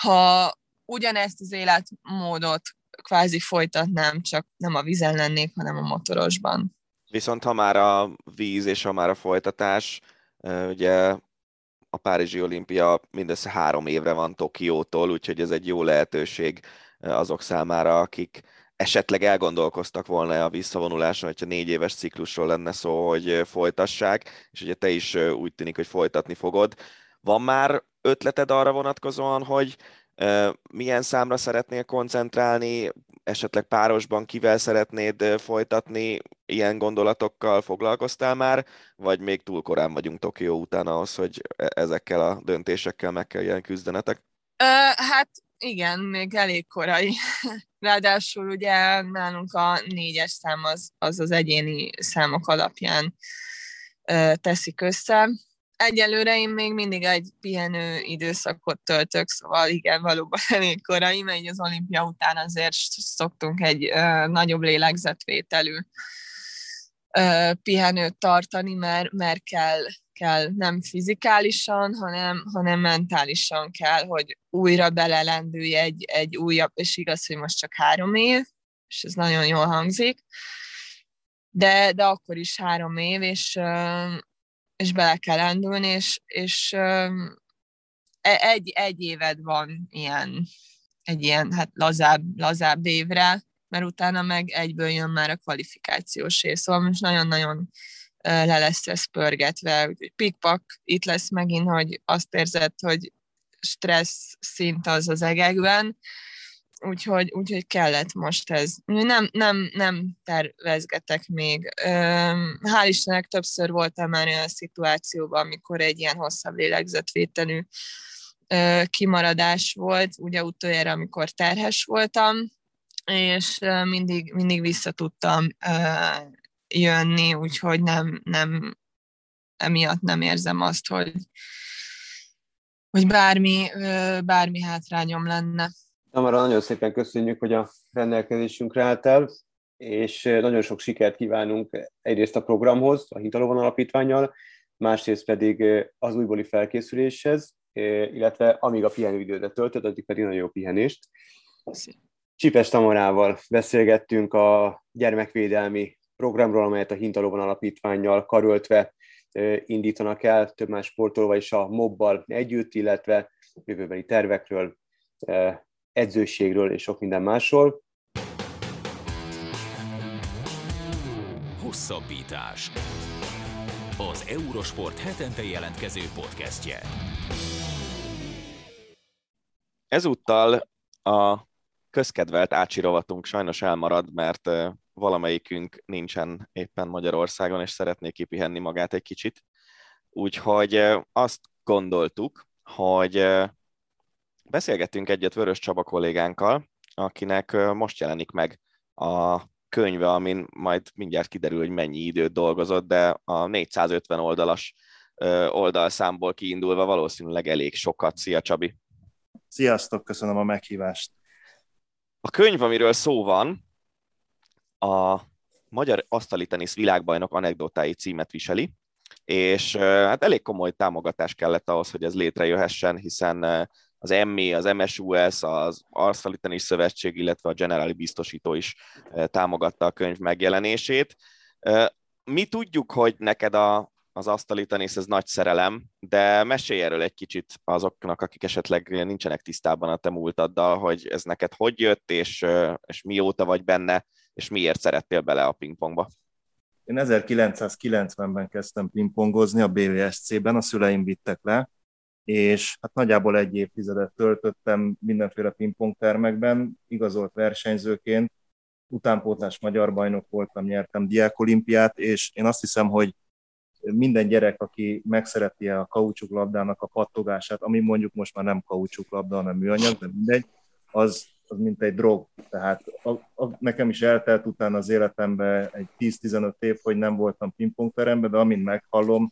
ha ugyanezt az életmódot kvázi folytatnám, csak nem a vízen lennék, hanem a motorosban. Viszont ha már a víz és ha már a folytatás, ugye a Párizsi olimpia mindössze három évre van Tokiótól, úgyhogy ez egy jó lehetőség azok számára, akik esetleg elgondolkoztak volna a visszavonuláson, hogyha négy éves ciklusról lenne szó, hogy folytassák, és ugye te is úgy tűnik, hogy folytatni fogod. Van már ötleted arra vonatkozóan, hogy milyen számra szeretnél koncentrálni, esetleg párosban kivel szeretnéd folytatni, ilyen gondolatokkal foglalkoztál már, vagy még túl korán vagyunk Tokió után ahhoz, hogy e-, ezekkel a döntésekkel meg kell ilyen küzdenetek? hát igen, még elég korai. Ráadásul ugye nálunk a négyes szám az az, az egyéni számok alapján teszik össze, egyelőre én még mindig egy pihenő időszakot töltök, szóval igen, valóban elég korai, mert az olimpia után azért szoktunk egy ö, nagyobb lélegzetvételű ö, pihenőt tartani, mert, mert kell, kell nem fizikálisan, hanem, hanem mentálisan kell, hogy újra belelendülj egy, egy újabb, és igaz, hogy most csak három év, és ez nagyon jól hangzik, de, de akkor is három év, és és bele kell lendülni, és, és e, egy, egy éved van ilyen, egy ilyen hát lazább, lazább évre, mert utána meg egyből jön már a kvalifikációs rész. Szóval most nagyon-nagyon le lesz ez pörgetve, úgyhogy pikpak itt lesz megint, hogy azt érzed, hogy stressz szint az az egekben, úgyhogy, úgyhogy kellett most ez. Nem, nem, nem tervezgetek még. Hál' Istennek többször voltam már olyan szituációban, amikor egy ilyen hosszabb lélegzetvételű kimaradás volt, ugye utoljára, amikor terhes voltam, és mindig, mindig vissza tudtam jönni, úgyhogy nem, nem emiatt nem érzem azt, hogy, hogy bármi, bármi hátrányom lenne. Tamara, nagyon szépen köszönjük, hogy a rendelkezésünkre álltál, és nagyon sok sikert kívánunk egyrészt a programhoz, a Hintalovon Alapítványjal, másrészt pedig az újbóli felkészüléshez, illetve amíg a pihenőidőre töltöd, addig pedig nagyon jó pihenést. Csipes Tamarával beszélgettünk a gyermekvédelmi programról, amelyet a Hintalovon Alapítványjal karöltve indítanak el, több más sportolva is a mobbal együtt, illetve jövőbeli tervekről, edzőségről és sok minden másról. Hosszabbítás. Az Eurosport hetente jelentkező podcastje. Ezúttal a közkedvelt Ácsi rovatunk sajnos elmarad, mert valamelyikünk nincsen éppen Magyarországon, és szeretné kipihenni magát egy kicsit. Úgyhogy azt gondoltuk, hogy Beszélgettünk egyet Vörös Csaba kollégánkkal, akinek most jelenik meg a könyve, amin majd mindjárt kiderül, hogy mennyi időt dolgozott, de a 450 oldalas oldalszámból kiindulva valószínűleg elég sokat. Szia Csabi! Sziasztok, köszönöm a meghívást! A könyv, amiről szó van, a Magyar Asztali Tenisz Világbajnok anekdotái címet viseli, és hát elég komoly támogatás kellett ahhoz, hogy ez létrejöhessen, hiszen az EMMI, az MSUS, az Arszali Tenis Szövetség, illetve a Generali biztosító is támogatta a könyv megjelenését. Mi tudjuk, hogy neked a, az asztali ez nagy szerelem, de mesélj erről egy kicsit azoknak, akik esetleg nincsenek tisztában a te múltaddal, hogy ez neked hogy jött, és, és mióta vagy benne, és miért szerettél bele a pingpongba. Én 1990-ben kezdtem pingpongozni a BVSC-ben, a szüleim vittek le, és hát nagyjából egy évtizedet töltöttem mindenféle pingpongtermekben, igazolt versenyzőként, utánpótlás magyar bajnok voltam, nyertem diákolimpiát, és én azt hiszem, hogy minden gyerek, aki megszereti a kaucsuklabdának a pattogását, ami mondjuk most már nem kaucsuklabda, hanem műanyag, de mindegy, az, az mint egy drog. Tehát a, a, nekem is eltelt utána az életemben egy 10-15 év, hogy nem voltam pingpongteremben, de amint meghallom,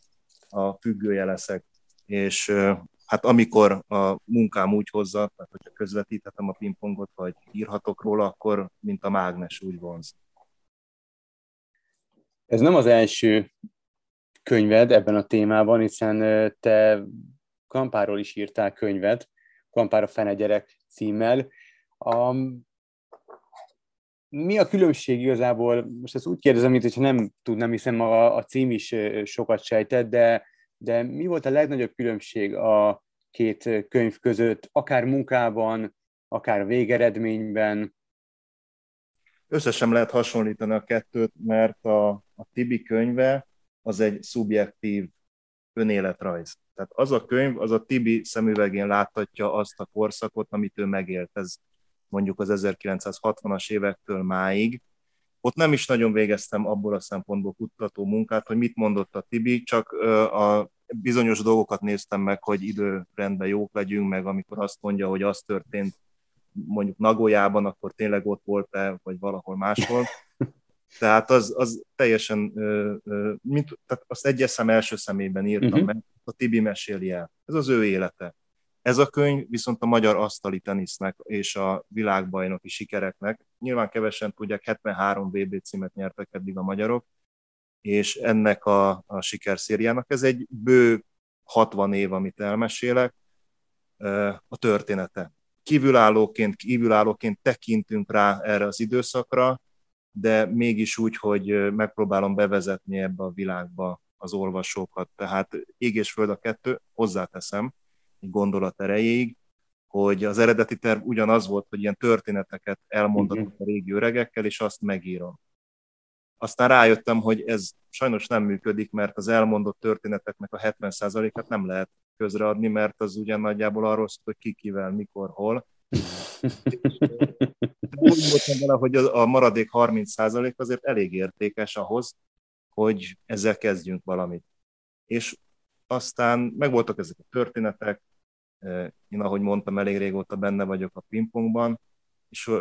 a függője leszek. És hát amikor a munkám úgy hozza, tehát hogyha közvetíthetem a pingpongot, vagy írhatok róla, akkor mint a mágnes úgy vonz. Ez nem az első könyved ebben a témában, hiszen te Kampáról is írtál könyvet, Kampára fene gyerek címmel. A, mi a különbség igazából, most ezt úgy kérdezem, mint hogyha nem tudnám, hiszen a, a cím is sokat sejtett, de, de mi volt a legnagyobb különbség a két könyv között, akár munkában, akár végeredményben? Összesen lehet hasonlítani a kettőt, mert a, a Tibi könyve az egy szubjektív önéletrajz. Tehát az a könyv, az a Tibi szemüvegén láthatja azt a korszakot, amit ő megélt. Ez mondjuk az 1960-as évektől máig. Ott nem is nagyon végeztem abból a szempontból kutató munkát, hogy mit mondott a Tibi, csak a bizonyos dolgokat néztem meg, hogy időrendben jók legyünk, meg amikor azt mondja, hogy az történt mondjuk Nagójában, akkor tényleg ott volt-e, vagy valahol máshol. Tehát az, az teljesen, mint, tehát azt egyes szem első szemében írtam uh-huh. meg, a Tibi meséli el. Ez az ő élete. Ez a könyv viszont a magyar asztali tenisznek és a világbajnoki sikereknek. Nyilván kevesen tudják, 73 VB címet nyertek eddig a magyarok, és ennek a, a sikerszériának ez egy bő 60 év, amit elmesélek, a története. Kívülállóként, kívülállóként tekintünk rá erre az időszakra, de mégis úgy, hogy megpróbálom bevezetni ebbe a világba az olvasókat. Tehát ég és föld a kettő, hozzáteszem egy gondolat erejéig, hogy az eredeti terv ugyanaz volt, hogy ilyen történeteket elmondatok a régi öregekkel, és azt megírom. Aztán rájöttem, hogy ez sajnos nem működik, mert az elmondott történeteknek a 70%-át nem lehet közreadni, mert az ugyan nagyjából arról szól, hogy ki, kivel, mikor, hol. úgy voltam vele, hogy a maradék 30% azért elég értékes ahhoz, hogy ezzel kezdjünk valamit. És aztán megvoltak ezek a történetek, én ahogy mondtam, elég régóta benne vagyok a pingpongban, és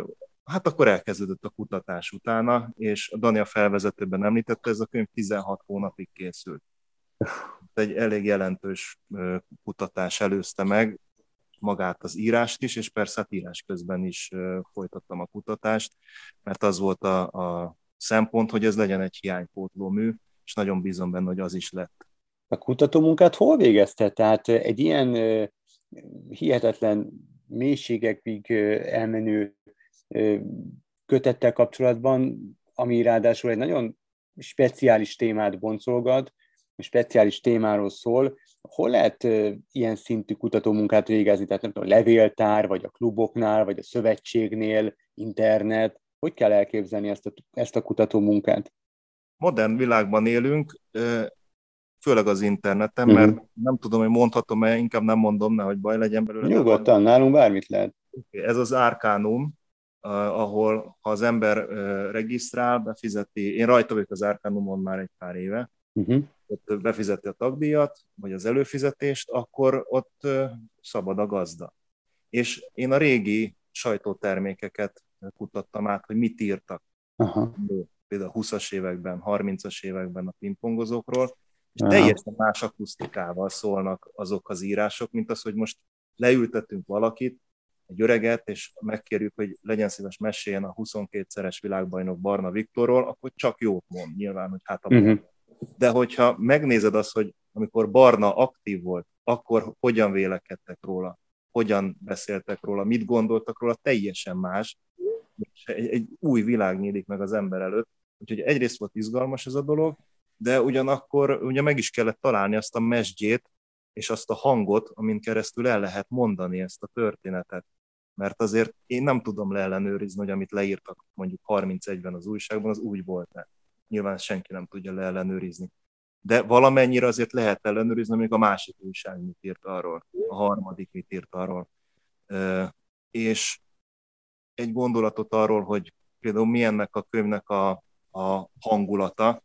hát akkor elkezdődött a kutatás utána, és a Dani a felvezetőben említette, ez a könyv 16 hónapig készült. Egy elég jelentős kutatás előzte meg, magát az írást is, és persze hát írás közben is folytattam a kutatást, mert az volt a, a szempont, hogy ez legyen egy hiánypótló mű, és nagyon bízom benne, hogy az is lett. A kutatómunkát hol végezte? Tehát egy ilyen hihetetlen mélységekig elmenő kötettel kapcsolatban, ami ráadásul egy nagyon speciális témát boncolgat, speciális témáról szól, hol lehet ilyen szintű kutatómunkát végezni? Tehát nem tudom, levéltár, vagy a kluboknál, vagy a szövetségnél, internet, hogy kell elképzelni ezt a, ezt a kutatómunkát? Modern világban élünk, főleg az interneten, uh-huh. mert nem tudom, hogy mondhatom-e, inkább nem mondom, nehogy baj legyen belőle. Nyugodtan, nálunk bármit lehet. Ez az Arcanum, ahol ha az ember regisztrál, befizeti, én rajta vagyok az Arcanumon már egy pár éve, uh-huh ott befizeti a tagdíjat, vagy az előfizetést, akkor ott szabad a gazda. És én a régi sajtótermékeket kutattam át, hogy mit írtak. Aha. Például a 20-as években, 30-as években a pingpongozókról, és Aha. teljesen más akusztikával szólnak azok az írások, mint az, hogy most leültetünk valakit, egy öreget, és megkérjük, hogy legyen szíves meséljen a 22-szeres világbajnok Barna Viktorról, akkor csak jót mond, nyilván, hogy hát a uh-huh De hogyha megnézed azt, hogy amikor Barna aktív volt, akkor hogyan vélekedtek róla, hogyan beszéltek róla, mit gondoltak róla, teljesen más. Egy, egy új világ nyílik meg az ember előtt. Úgyhogy egyrészt volt izgalmas ez a dolog, de ugyanakkor ugye meg is kellett találni azt a mesdjét, és azt a hangot, amin keresztül el lehet mondani ezt a történetet. Mert azért én nem tudom leellenőrizni, hogy amit leírtak mondjuk 31-ben az újságban, az úgy volt-e. Nyilván senki nem tudja leellenőrizni. De valamennyire azért lehet ellenőrizni, még a másik újság mit írt arról, a harmadik mit írt arról. És egy gondolatot arról, hogy például milyennek a könyvnek a, a hangulata,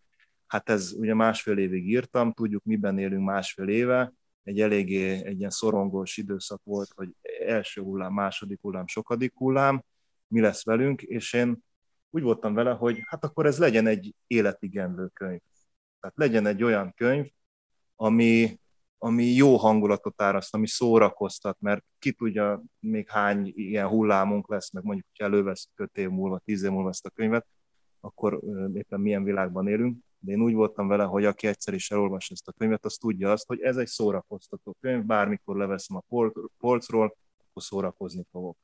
hát ez ugye másfél évig írtam, tudjuk, miben élünk másfél éve, egy eléggé egy ilyen szorongós időszak volt, hogy első hullám, második hullám, sokadik hullám, mi lesz velünk, és én úgy voltam vele, hogy hát akkor ez legyen egy életigenlő könyv. Tehát legyen egy olyan könyv, ami, ami jó hangulatot áraszt, ami szórakoztat, mert ki tudja még hány ilyen hullámunk lesz, meg mondjuk, hogy elővesz 5 év múlva, 10 év múlva ezt a könyvet, akkor éppen milyen világban élünk de én úgy voltam vele, hogy aki egyszer is elolvas ezt a könyvet, az tudja azt, hogy ez egy szórakoztató könyv, bármikor leveszem a polcról, akkor szórakozni fogok.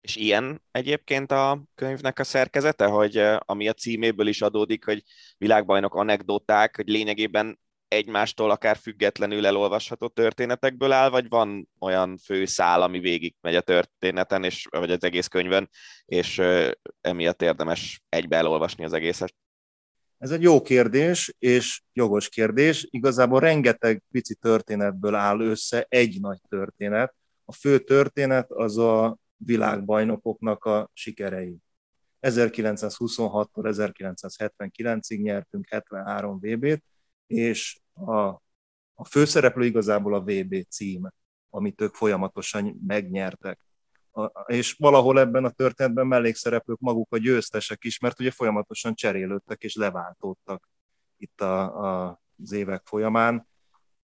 És ilyen egyébként a könyvnek a szerkezete, hogy ami a címéből is adódik, hogy világbajnok anekdoták, hogy lényegében egymástól akár függetlenül elolvasható történetekből áll, vagy van olyan fő szál, ami végig megy a történeten, és, vagy az egész könyvön, és emiatt érdemes egybe elolvasni az egészet? Ez egy jó kérdés, és jogos kérdés. Igazából rengeteg pici történetből áll össze egy nagy történet. A fő történet az a világbajnokoknak a sikerei. 1926-tól 1979-ig nyertünk 73 VB-t, és a, a főszereplő igazából a VB cím, amit ők folyamatosan megnyertek és valahol ebben a történetben mellékszereplők maguk a győztesek is, mert ugye folyamatosan cserélődtek és leváltódtak itt a, a, az évek folyamán.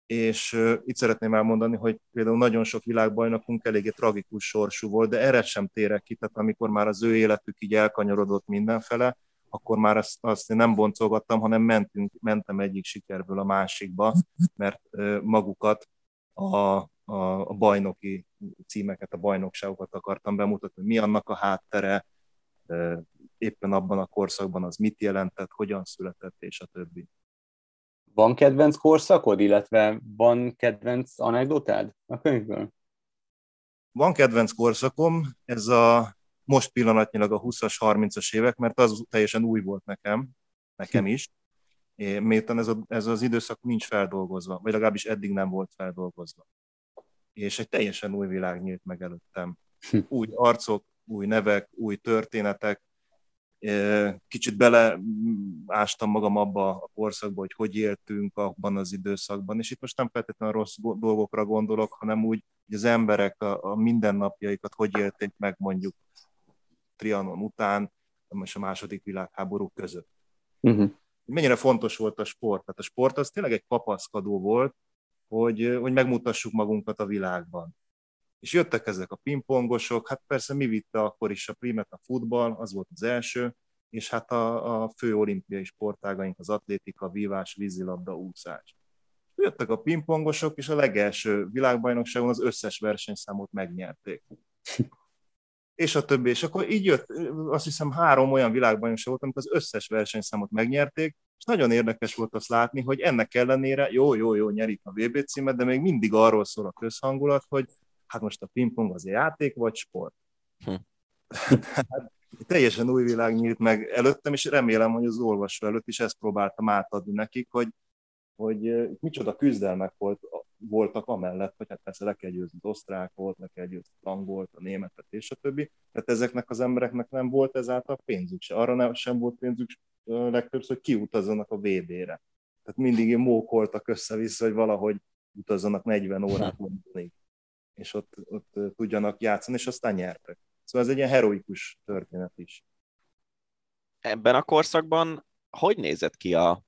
És uh, itt szeretném elmondani, hogy például nagyon sok világbajnokunk eléggé tragikus sorsú volt, de erre sem térek ki, tehát amikor már az ő életük így elkanyarodott mindenfele, akkor már azt, azt én nem boncolgattam, hanem mentünk, mentem egyik sikerből a másikba, mert uh, magukat a, a, a bajnoki címeket, a bajnokságokat akartam bemutatni, mi annak a háttere, éppen abban a korszakban az mit jelentett, hogyan született, és a többi. Van kedvenc korszakod, illetve van kedvenc anekdotád a könyvből? Van kedvenc korszakom, ez a most pillanatnyilag a 20-as, 30-as évek, mert az teljesen új volt nekem, nekem is. Miután ez, a, ez az időszak nincs feldolgozva, vagy legalábbis eddig nem volt feldolgozva és egy teljesen új világ nyílt meg előttem. Hm. Új arcok, új nevek, új történetek. Kicsit beleástam magam abba a korszakba, hogy hogy éltünk abban az időszakban, és itt most nem feltétlenül rossz dolgokra gondolok, hanem úgy, hogy az emberek a, a mindennapjaikat hogy élték meg mondjuk Trianon után, és a második világháború között. Uh-huh. Mennyire fontos volt a sport. Tehát a sport az tényleg egy kapaszkodó volt, hogy, hogy megmutassuk magunkat a világban. És jöttek ezek a pingpongosok, hát persze mi vitte akkor is a primet, a futball, az volt az első, és hát a, a fő olimpiai sportágaink, az atlétika, vívás, vízilabda, úszás. Jöttek a pingpongosok, és a legelső világbajnokságon az összes versenyszámot megnyerték. És a többi. És akkor így jött, azt hiszem három olyan világbajnokság volt, amikor az összes versenyszámot megnyerték, és nagyon érdekes volt azt látni, hogy ennek ellenére jó, jó, jó, nyerik a VB címet, de még mindig arról szól a közhangulat, hogy hát most a pingpong az játék vagy sport. Hm. hát, teljesen új világ nyílt meg előttem, és remélem, hogy az olvasó előtt is ezt próbáltam átadni nekik, hogy, hogy micsoda küzdelmek volt, voltak amellett, hogy hát persze le kell győzni az osztrákot, le kell győzni az angolt, a németet és a többi. Tehát ezeknek az embereknek nem volt ezáltal pénzük se. Arra nem, sem volt pénzük legtöbbször, hogy kiutazzanak a VB-re. Tehát mindig mókoltak össze-vissza, hogy valahogy utazzanak 40 órát Londonig, és ott, ott tudjanak játszani, és aztán nyertek. Szóval ez egy ilyen heroikus történet is. Ebben a korszakban hogy nézett ki a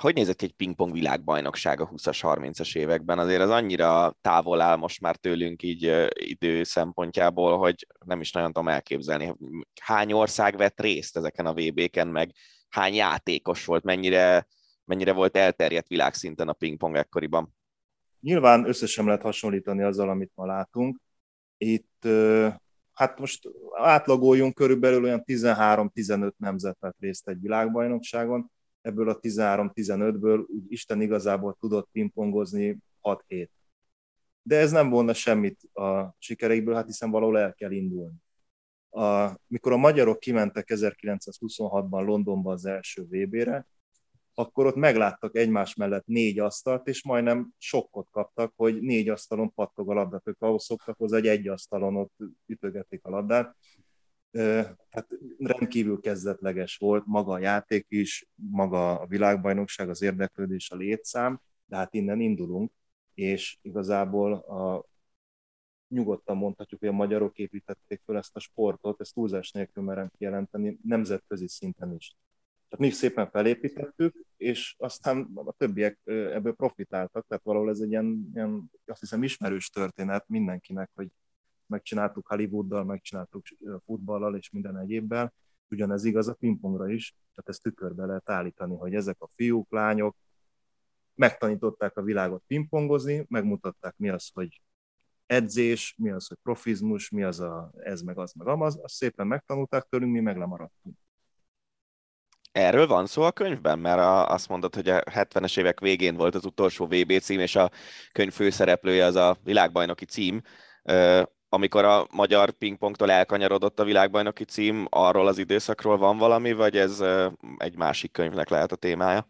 hogy nézett egy pingpong világbajnokság a 20-as, 30-as években? Azért az annyira távol áll most már tőlünk így idő szempontjából, hogy nem is nagyon tudom elképzelni, hány ország vett részt ezeken a VB-ken, meg hány játékos volt, mennyire mennyire volt elterjedt világszinten a pingpong ekkoriban? Nyilván össze sem lehet hasonlítani azzal, amit ma látunk. Itt hát most átlagoljunk körülbelül olyan 13-15 nemzet vett részt egy világbajnokságon, ebből a 13-15-ből Isten igazából tudott pingpongozni 6-7. De ez nem volna semmit a sikereikből, hát hiszen valahol el kell indulni. A, mikor a magyarok kimentek 1926-ban Londonba az első VB-re, akkor ott megláttak egymás mellett négy asztalt, és majdnem sokkot kaptak, hogy négy asztalon pattog a labda. Ők ahhoz szoktak hozzá, hogy egy asztalon ott ütögetik a labdát. Hát rendkívül kezdetleges volt maga a játék is, maga a világbajnokság, az érdeklődés, a létszám, de hát innen indulunk, és igazából a, nyugodtan mondhatjuk, hogy a magyarok építették fel ezt a sportot, ezt túlzás nélkül merem kijelenteni, nemzetközi szinten is. Tehát mi szépen felépítettük, és aztán a többiek ebből profitáltak, tehát valahol ez egy ilyen, ilyen azt hiszem ismerős történet mindenkinek, hogy megcsináltuk Hollywooddal, megcsináltuk futballal és minden egyébbel, ugyanez igaz a pingpongra is, tehát ezt tükörbe lehet állítani, hogy ezek a fiúk, lányok megtanították a világot pingpongozni, megmutatták mi az, hogy edzés, mi az, hogy profizmus, mi az a ez meg az meg amaz, azt szépen megtanulták tőlünk, mi meg lemaradtunk. Erről van szó a könyvben? Mert a, azt mondod, hogy a 70-es évek végén volt az utolsó VB cím, és a könyv főszereplője az a világbajnoki cím. Amikor a magyar pingpongtól elkanyarodott a világbajnoki cím, arról az időszakról van valami, vagy ez egy másik könyvnek lehet a témája?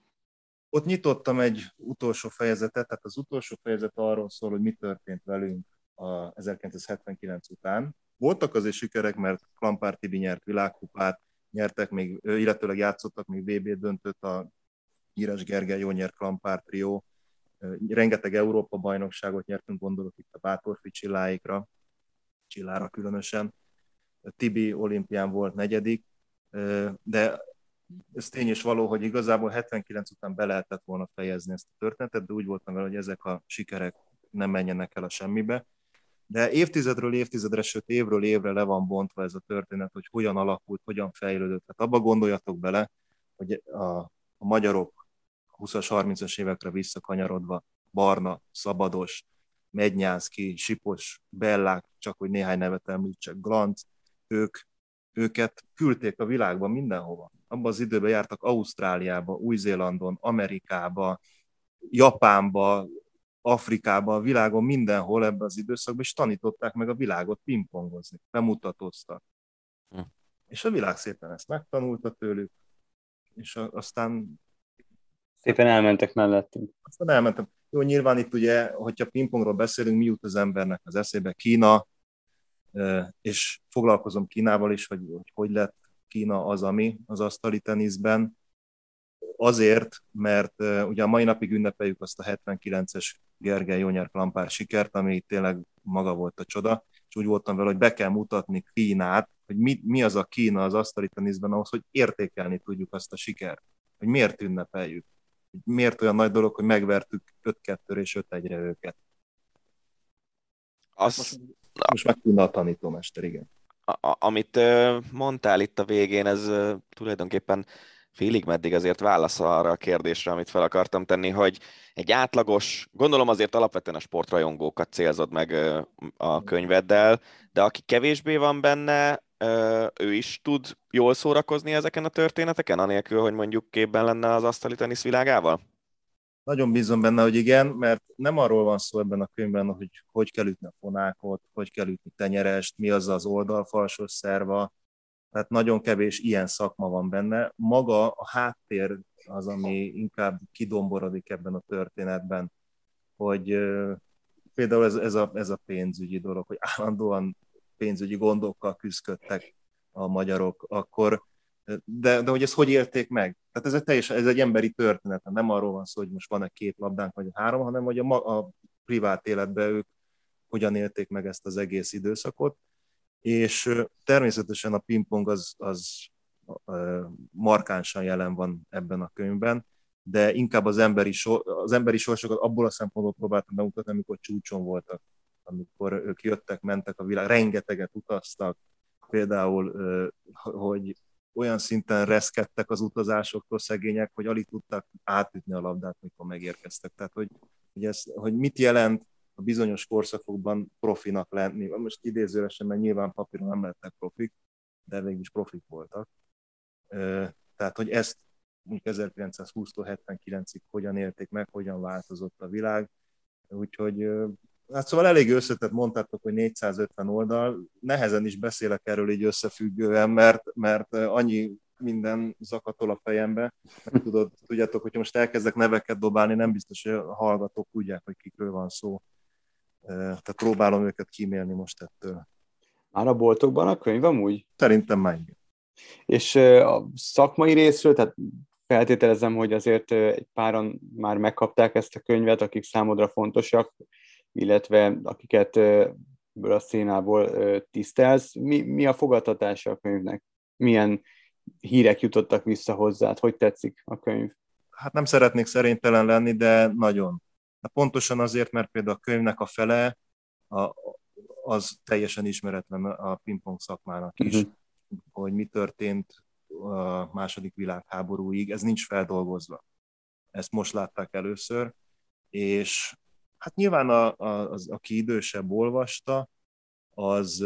Ott nyitottam egy utolsó fejezetet, tehát az utolsó fejezet arról szól, hogy mi történt velünk a 1979 után. Voltak azért sikerek, mert Klampár Tibi nyert világkupát, nyertek még, illetőleg játszottak még VB döntött a Híres Gergely jó Klampár trió, rengeteg Európa bajnokságot nyertünk, gondolok itt a Bátorfi Csilláikra, Csillára különösen. Tibi olimpián volt negyedik, de ez tény és való, hogy igazából 79 után be lehetett volna fejezni ezt a történetet, de úgy voltam vele, hogy ezek a sikerek nem menjenek el a semmibe. De évtizedről évtizedre, sőt évről évre le van bontva ez a történet, hogy hogyan alakult, hogyan fejlődött. Tehát abba gondoljatok bele, hogy a, a magyarok 20-as, 30-as évekre visszakanyarodva, Barna, Szabados, Mednyánszki, Sipos, Bellák, csak hogy néhány nevet említsek, Glanc, ők, őket küldték a világban mindenhova. Abban az időben jártak Ausztráliába, Új-Zélandon, Amerikába, Japánba, Afrikában, a világon, mindenhol ebben az időszakban, és tanították meg a világot pingpongozni, bemutatóztak. Hm. És a világ szépen ezt megtanulta tőlük, és aztán... Szépen elmentek mellettünk. Aztán elmentem. Jó, nyilván itt ugye, hogyha pingpongról beszélünk, mi jut az embernek az eszébe? Kína, és foglalkozom Kínával is, hogy hogy, hogy lett Kína az, ami az asztali teniszben. Azért, mert ugye a mai napig ünnepeljük azt a 79-es Gergely Jónyer Klampár sikert, ami tényleg maga volt a csoda, és úgy voltam vele, hogy be kell mutatni Kínát, hogy mi, mi az a Kína az asztali teniszben ahhoz, hogy értékelni tudjuk azt a sikert, hogy miért ünnepeljük, miért olyan nagy dolog, hogy megvertük 5-2 és 5-1-re őket. Az... Most, most meg Kína a tanítómester, igen. A, amit mondtál itt a végén, ez tulajdonképpen félig meddig azért válasz arra a kérdésre, amit fel akartam tenni, hogy egy átlagos, gondolom azért alapvetően a sportrajongókat célzod meg a könyveddel, de aki kevésbé van benne, ő is tud jól szórakozni ezeken a történeteken, anélkül, hogy mondjuk képben lenne az asztali tenisz világával? Nagyon bízom benne, hogy igen, mert nem arról van szó ebben a könyvben, hogy hogy kell ütni a fonákot, hogy kell ütni tenyerest, mi az az oldalfalsos szerva, tehát nagyon kevés ilyen szakma van benne. Maga a háttér az, ami inkább kidomborodik ebben a történetben, hogy például ez, ez, a, ez a pénzügyi dolog, hogy állandóan pénzügyi gondokkal küzdöttek a magyarok, akkor. De, de hogy ezt hogy élték meg? Tehát ez egy teljesen, ez egy emberi történet, nem arról van szó, hogy most van-e két labdánk, vagy három, hanem hogy a, a privát életben ők hogyan élték meg ezt az egész időszakot, és természetesen a pingpong az, az markánsan jelen van ebben a könyvben, de inkább az emberi, so, az emberi sorsokat abból a szempontból próbáltam bemutatni, amikor csúcson voltak, amikor ők jöttek, mentek a világ, rengeteget utaztak, például, hogy olyan szinten reszkedtek az utazásoktól szegények, hogy alig tudtak átütni a labdát, mikor megérkeztek. Tehát, hogy, hogy, ez, hogy mit jelent a bizonyos korszakokban profinak lenni. Most idézőesen, mert nyilván papíron nem lettek profik, de végül is profik voltak. Tehát, hogy ezt mondjuk 1920-tól 79-ig hogyan élték meg, hogyan változott a világ. Úgyhogy Hát szóval elég összetett, mondtátok, hogy 450 oldal. Nehezen is beszélek erről így összefüggően, mert, mert annyi minden zakatol a fejembe. Tudod, tudjátok, hogyha most elkezdek neveket dobálni, nem biztos, hogy a hallgatók tudják, hogy kikről van szó. Tehát próbálom őket kímélni most ettől. Már a boltokban a könyv amúgy? Szerintem már igen. És a szakmai részről, tehát feltételezem, hogy azért egy páran már megkapták ezt a könyvet, akik számodra fontosak, illetve akiket ebből a szénából tisztelsz. Mi, mi a fogadtatása a könyvnek? Milyen hírek jutottak vissza hozzád? Hogy tetszik a könyv? Hát nem szeretnék szerénytelen lenni, de nagyon. De pontosan azért, mert például a könyvnek a fele a, az teljesen ismeretlen a pingpong szakmának is, uh-huh. hogy mi történt a második világháborúig, ez nincs feldolgozva. Ezt most látták először, és Hát nyilván a, a, az, aki idősebb olvasta, az,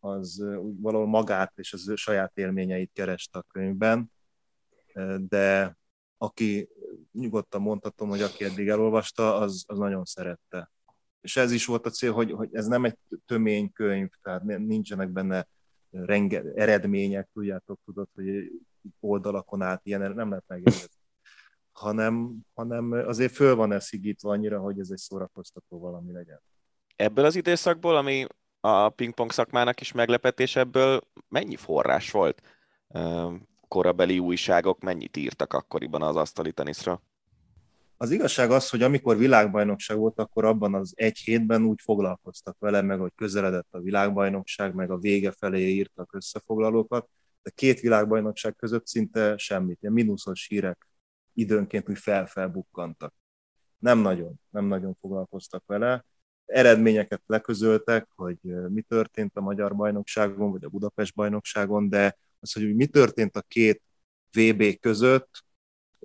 az valahol magát és az saját élményeit kereste a könyvben, de aki nyugodtan mondhatom, hogy aki eddig elolvasta, az, az nagyon szerette. És ez is volt a cél, hogy, hogy ez nem egy tömény könyv, tehát nincsenek benne renge, eredmények, tudjátok, tudod, hogy oldalakon át ilyen nem lehet megjegyezni hanem, hanem azért föl van ez szigítva annyira, hogy ez egy szórakoztató valami legyen. Ebből az időszakból, ami a pingpong szakmának is meglepetés, ebből mennyi forrás volt? Korabeli újságok mennyit írtak akkoriban az asztali teniszről? Az igazság az, hogy amikor világbajnokság volt, akkor abban az egy hétben úgy foglalkoztak vele, meg hogy közeledett a világbajnokság, meg a vége felé írtak összefoglalókat, de két világbajnokság között szinte semmit, ilyen mínuszos hírek időnként úgy felfelbukkantak. Nem nagyon, nem nagyon foglalkoztak vele. Eredményeket leközöltek, hogy mi történt a Magyar Bajnokságon, vagy a Budapest Bajnokságon, de az, hogy mi történt a két VB között,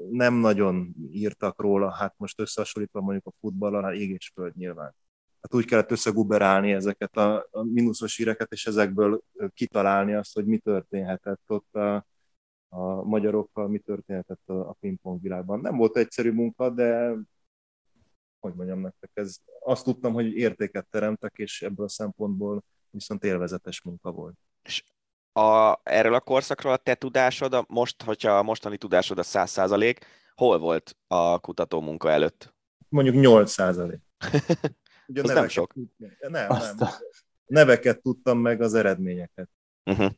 nem nagyon írtak róla, hát most összehasonlítva mondjuk a futballal, hát ég és föld nyilván. Hát úgy kellett összeguberálni ezeket a, a mínuszos híreket, és ezekből kitalálni azt, hogy mi történhetett ott a, a magyarokkal, mi történhetett a, a pingpong világban. Nem volt egyszerű munka, de hogy mondjam nektek, ez, azt tudtam, hogy értéket teremtek, és ebből a szempontból viszont élvezetes munka volt. És a, erről a korszakról a te tudásod, a most, hogyha a mostani tudásod a száz százalék, hol volt a kutató munka előtt? Mondjuk 8 százalék. Ugye nem sok. Nem, nem. Neveket tudtam meg, az eredményeket. Uh-huh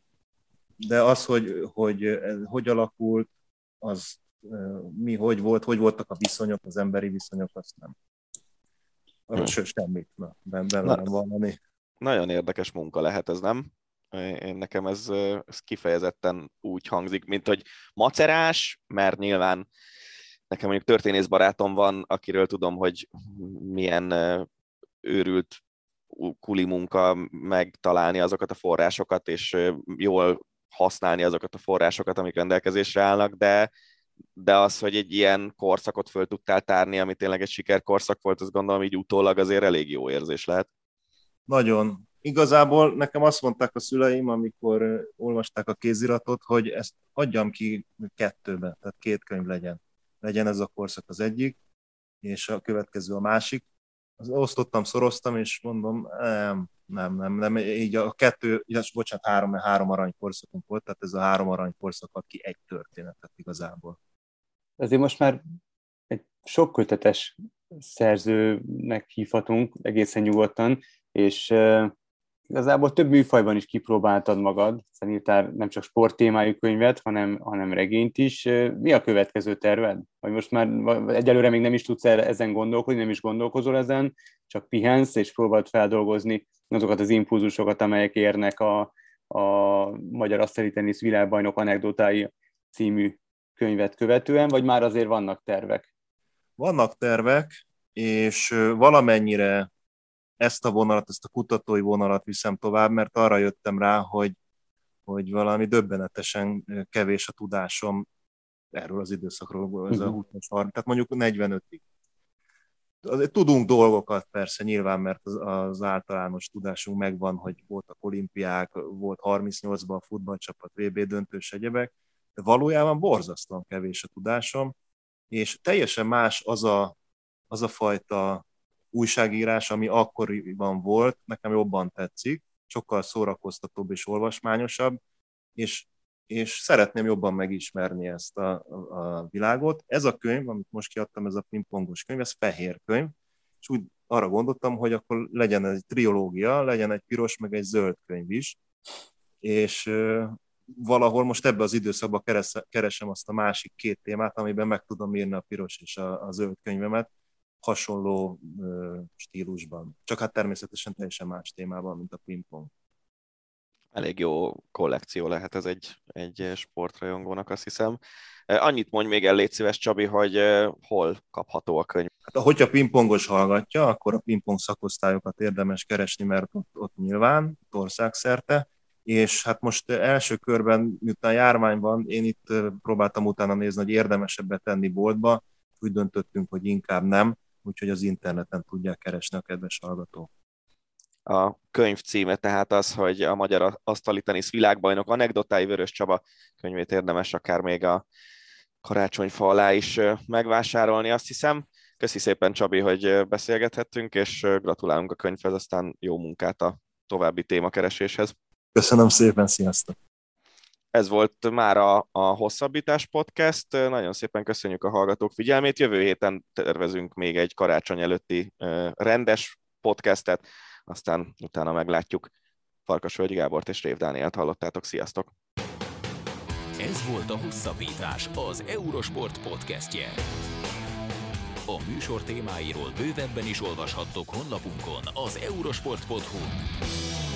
de az, hogy, hogy hogy alakult, az mi, hogy volt, hogy voltak a viszonyok, az emberi viszonyok, azt nem. Arra hmm. semmit, na, benne nem valami. Nagyon érdekes munka lehet ez, nem? Én nekem ez, ez kifejezetten úgy hangzik, mint hogy macerás, mert nyilván nekem mondjuk történész barátom van, akiről tudom, hogy milyen őrült kuli munka megtalálni azokat a forrásokat, és jól használni azokat a forrásokat, amik rendelkezésre állnak, de, de az, hogy egy ilyen korszakot föl tudtál tárni, ami tényleg egy sikerkorszak volt, azt gondolom így utólag azért elég jó érzés lehet. Nagyon. Igazából nekem azt mondták a szüleim, amikor olvasták a kéziratot, hogy ezt adjam ki kettőbe, tehát két könyv legyen. Legyen ez a korszak az egyik, és a következő a másik. Osztottam, szoroztam, és mondom, nem, nem, nem, nem, így a kettő, illetve bocsánat, három, három arany korszakunk volt, tehát ez a három arany korszak ad ki egy történetet igazából. Azért most már egy sok kötetes szerzőnek hívhatunk egészen nyugodtan, és igazából több műfajban is kipróbáltad magad, hiszen írtál nem csak sporttémájú könyvet, hanem, hanem regényt is. Mi a következő terved? Vagy most már egyelőre még nem is tudsz ezen gondolkodni, nem is gondolkozol ezen, csak pihensz és próbáld feldolgozni azokat az impulzusokat, amelyek érnek a, a Magyar Asztali Tenisz világbajnok anekdotái című könyvet követően, vagy már azért vannak tervek? Vannak tervek, és valamennyire ezt a vonalat, ezt a kutatói vonalat viszem tovább, mert arra jöttem rá, hogy, hogy valami döbbenetesen kevés a tudásom erről az időszakról, ez a 20 mhm. tehát mondjuk 45-ig. Azért tudunk dolgokat persze nyilván, mert az, az általános tudásunk megvan, hogy voltak olimpiák, volt 38-ban a futballcsapat, VB döntős egyebek, de valójában borzasztóan kevés a tudásom, és teljesen más az a, az a fajta újságírás, ami akkoriban volt, nekem jobban tetszik, sokkal szórakoztatóbb és olvasmányosabb, és, és szeretném jobban megismerni ezt a, a, világot. Ez a könyv, amit most kiadtam, ez a pingpongos könyv, ez fehér könyv, és úgy arra gondoltam, hogy akkor legyen egy triológia, legyen egy piros, meg egy zöld könyv is, és valahol most ebbe az időszakban keresem azt a másik két témát, amiben meg tudom írni a piros és a, a zöld könyvemet, hasonló stílusban. Csak hát természetesen teljesen más témában, mint a pingpong. Elég jó kollekció lehet ez egy, egy sportrajongónak, azt hiszem. Annyit mondj még el, légy szíves, Csabi, hogy hol kapható a könyv. Hát, hogyha pingpongos hallgatja, akkor a pingpong szakosztályokat érdemes keresni, mert ott, ott nyilván, országszerte, és hát most első körben, miután járvány van, én itt próbáltam utána nézni, hogy érdemesebbet tenni boltba, úgy döntöttünk, hogy inkább nem, úgyhogy az interneten tudják keresni a kedves hallgatók. A könyv címe tehát az, hogy a Magyar Asztali Tenisz világbajnok anekdotái Vörös Csaba könyvét érdemes akár még a karácsonyfa alá is megvásárolni, azt hiszem. Köszi szépen, Csabi, hogy beszélgethettünk, és gratulálunk a könyvhez, aztán jó munkát a további témakereséshez. Köszönöm szépen, sziasztok! Ez volt már a, a Hosszabbítás Podcast. Nagyon szépen köszönjük a hallgatók figyelmét. Jövő héten tervezünk még egy karácsony előtti rendes podcastet, aztán utána meglátjuk. Farkas Völgyi Gábort és Rév Dánielt hallottátok. Sziasztok! Ez volt a Hosszabbítás, az Eurosport podcastje. A műsor témáiról bővebben is olvashattok honlapunkon az eurosport.hu.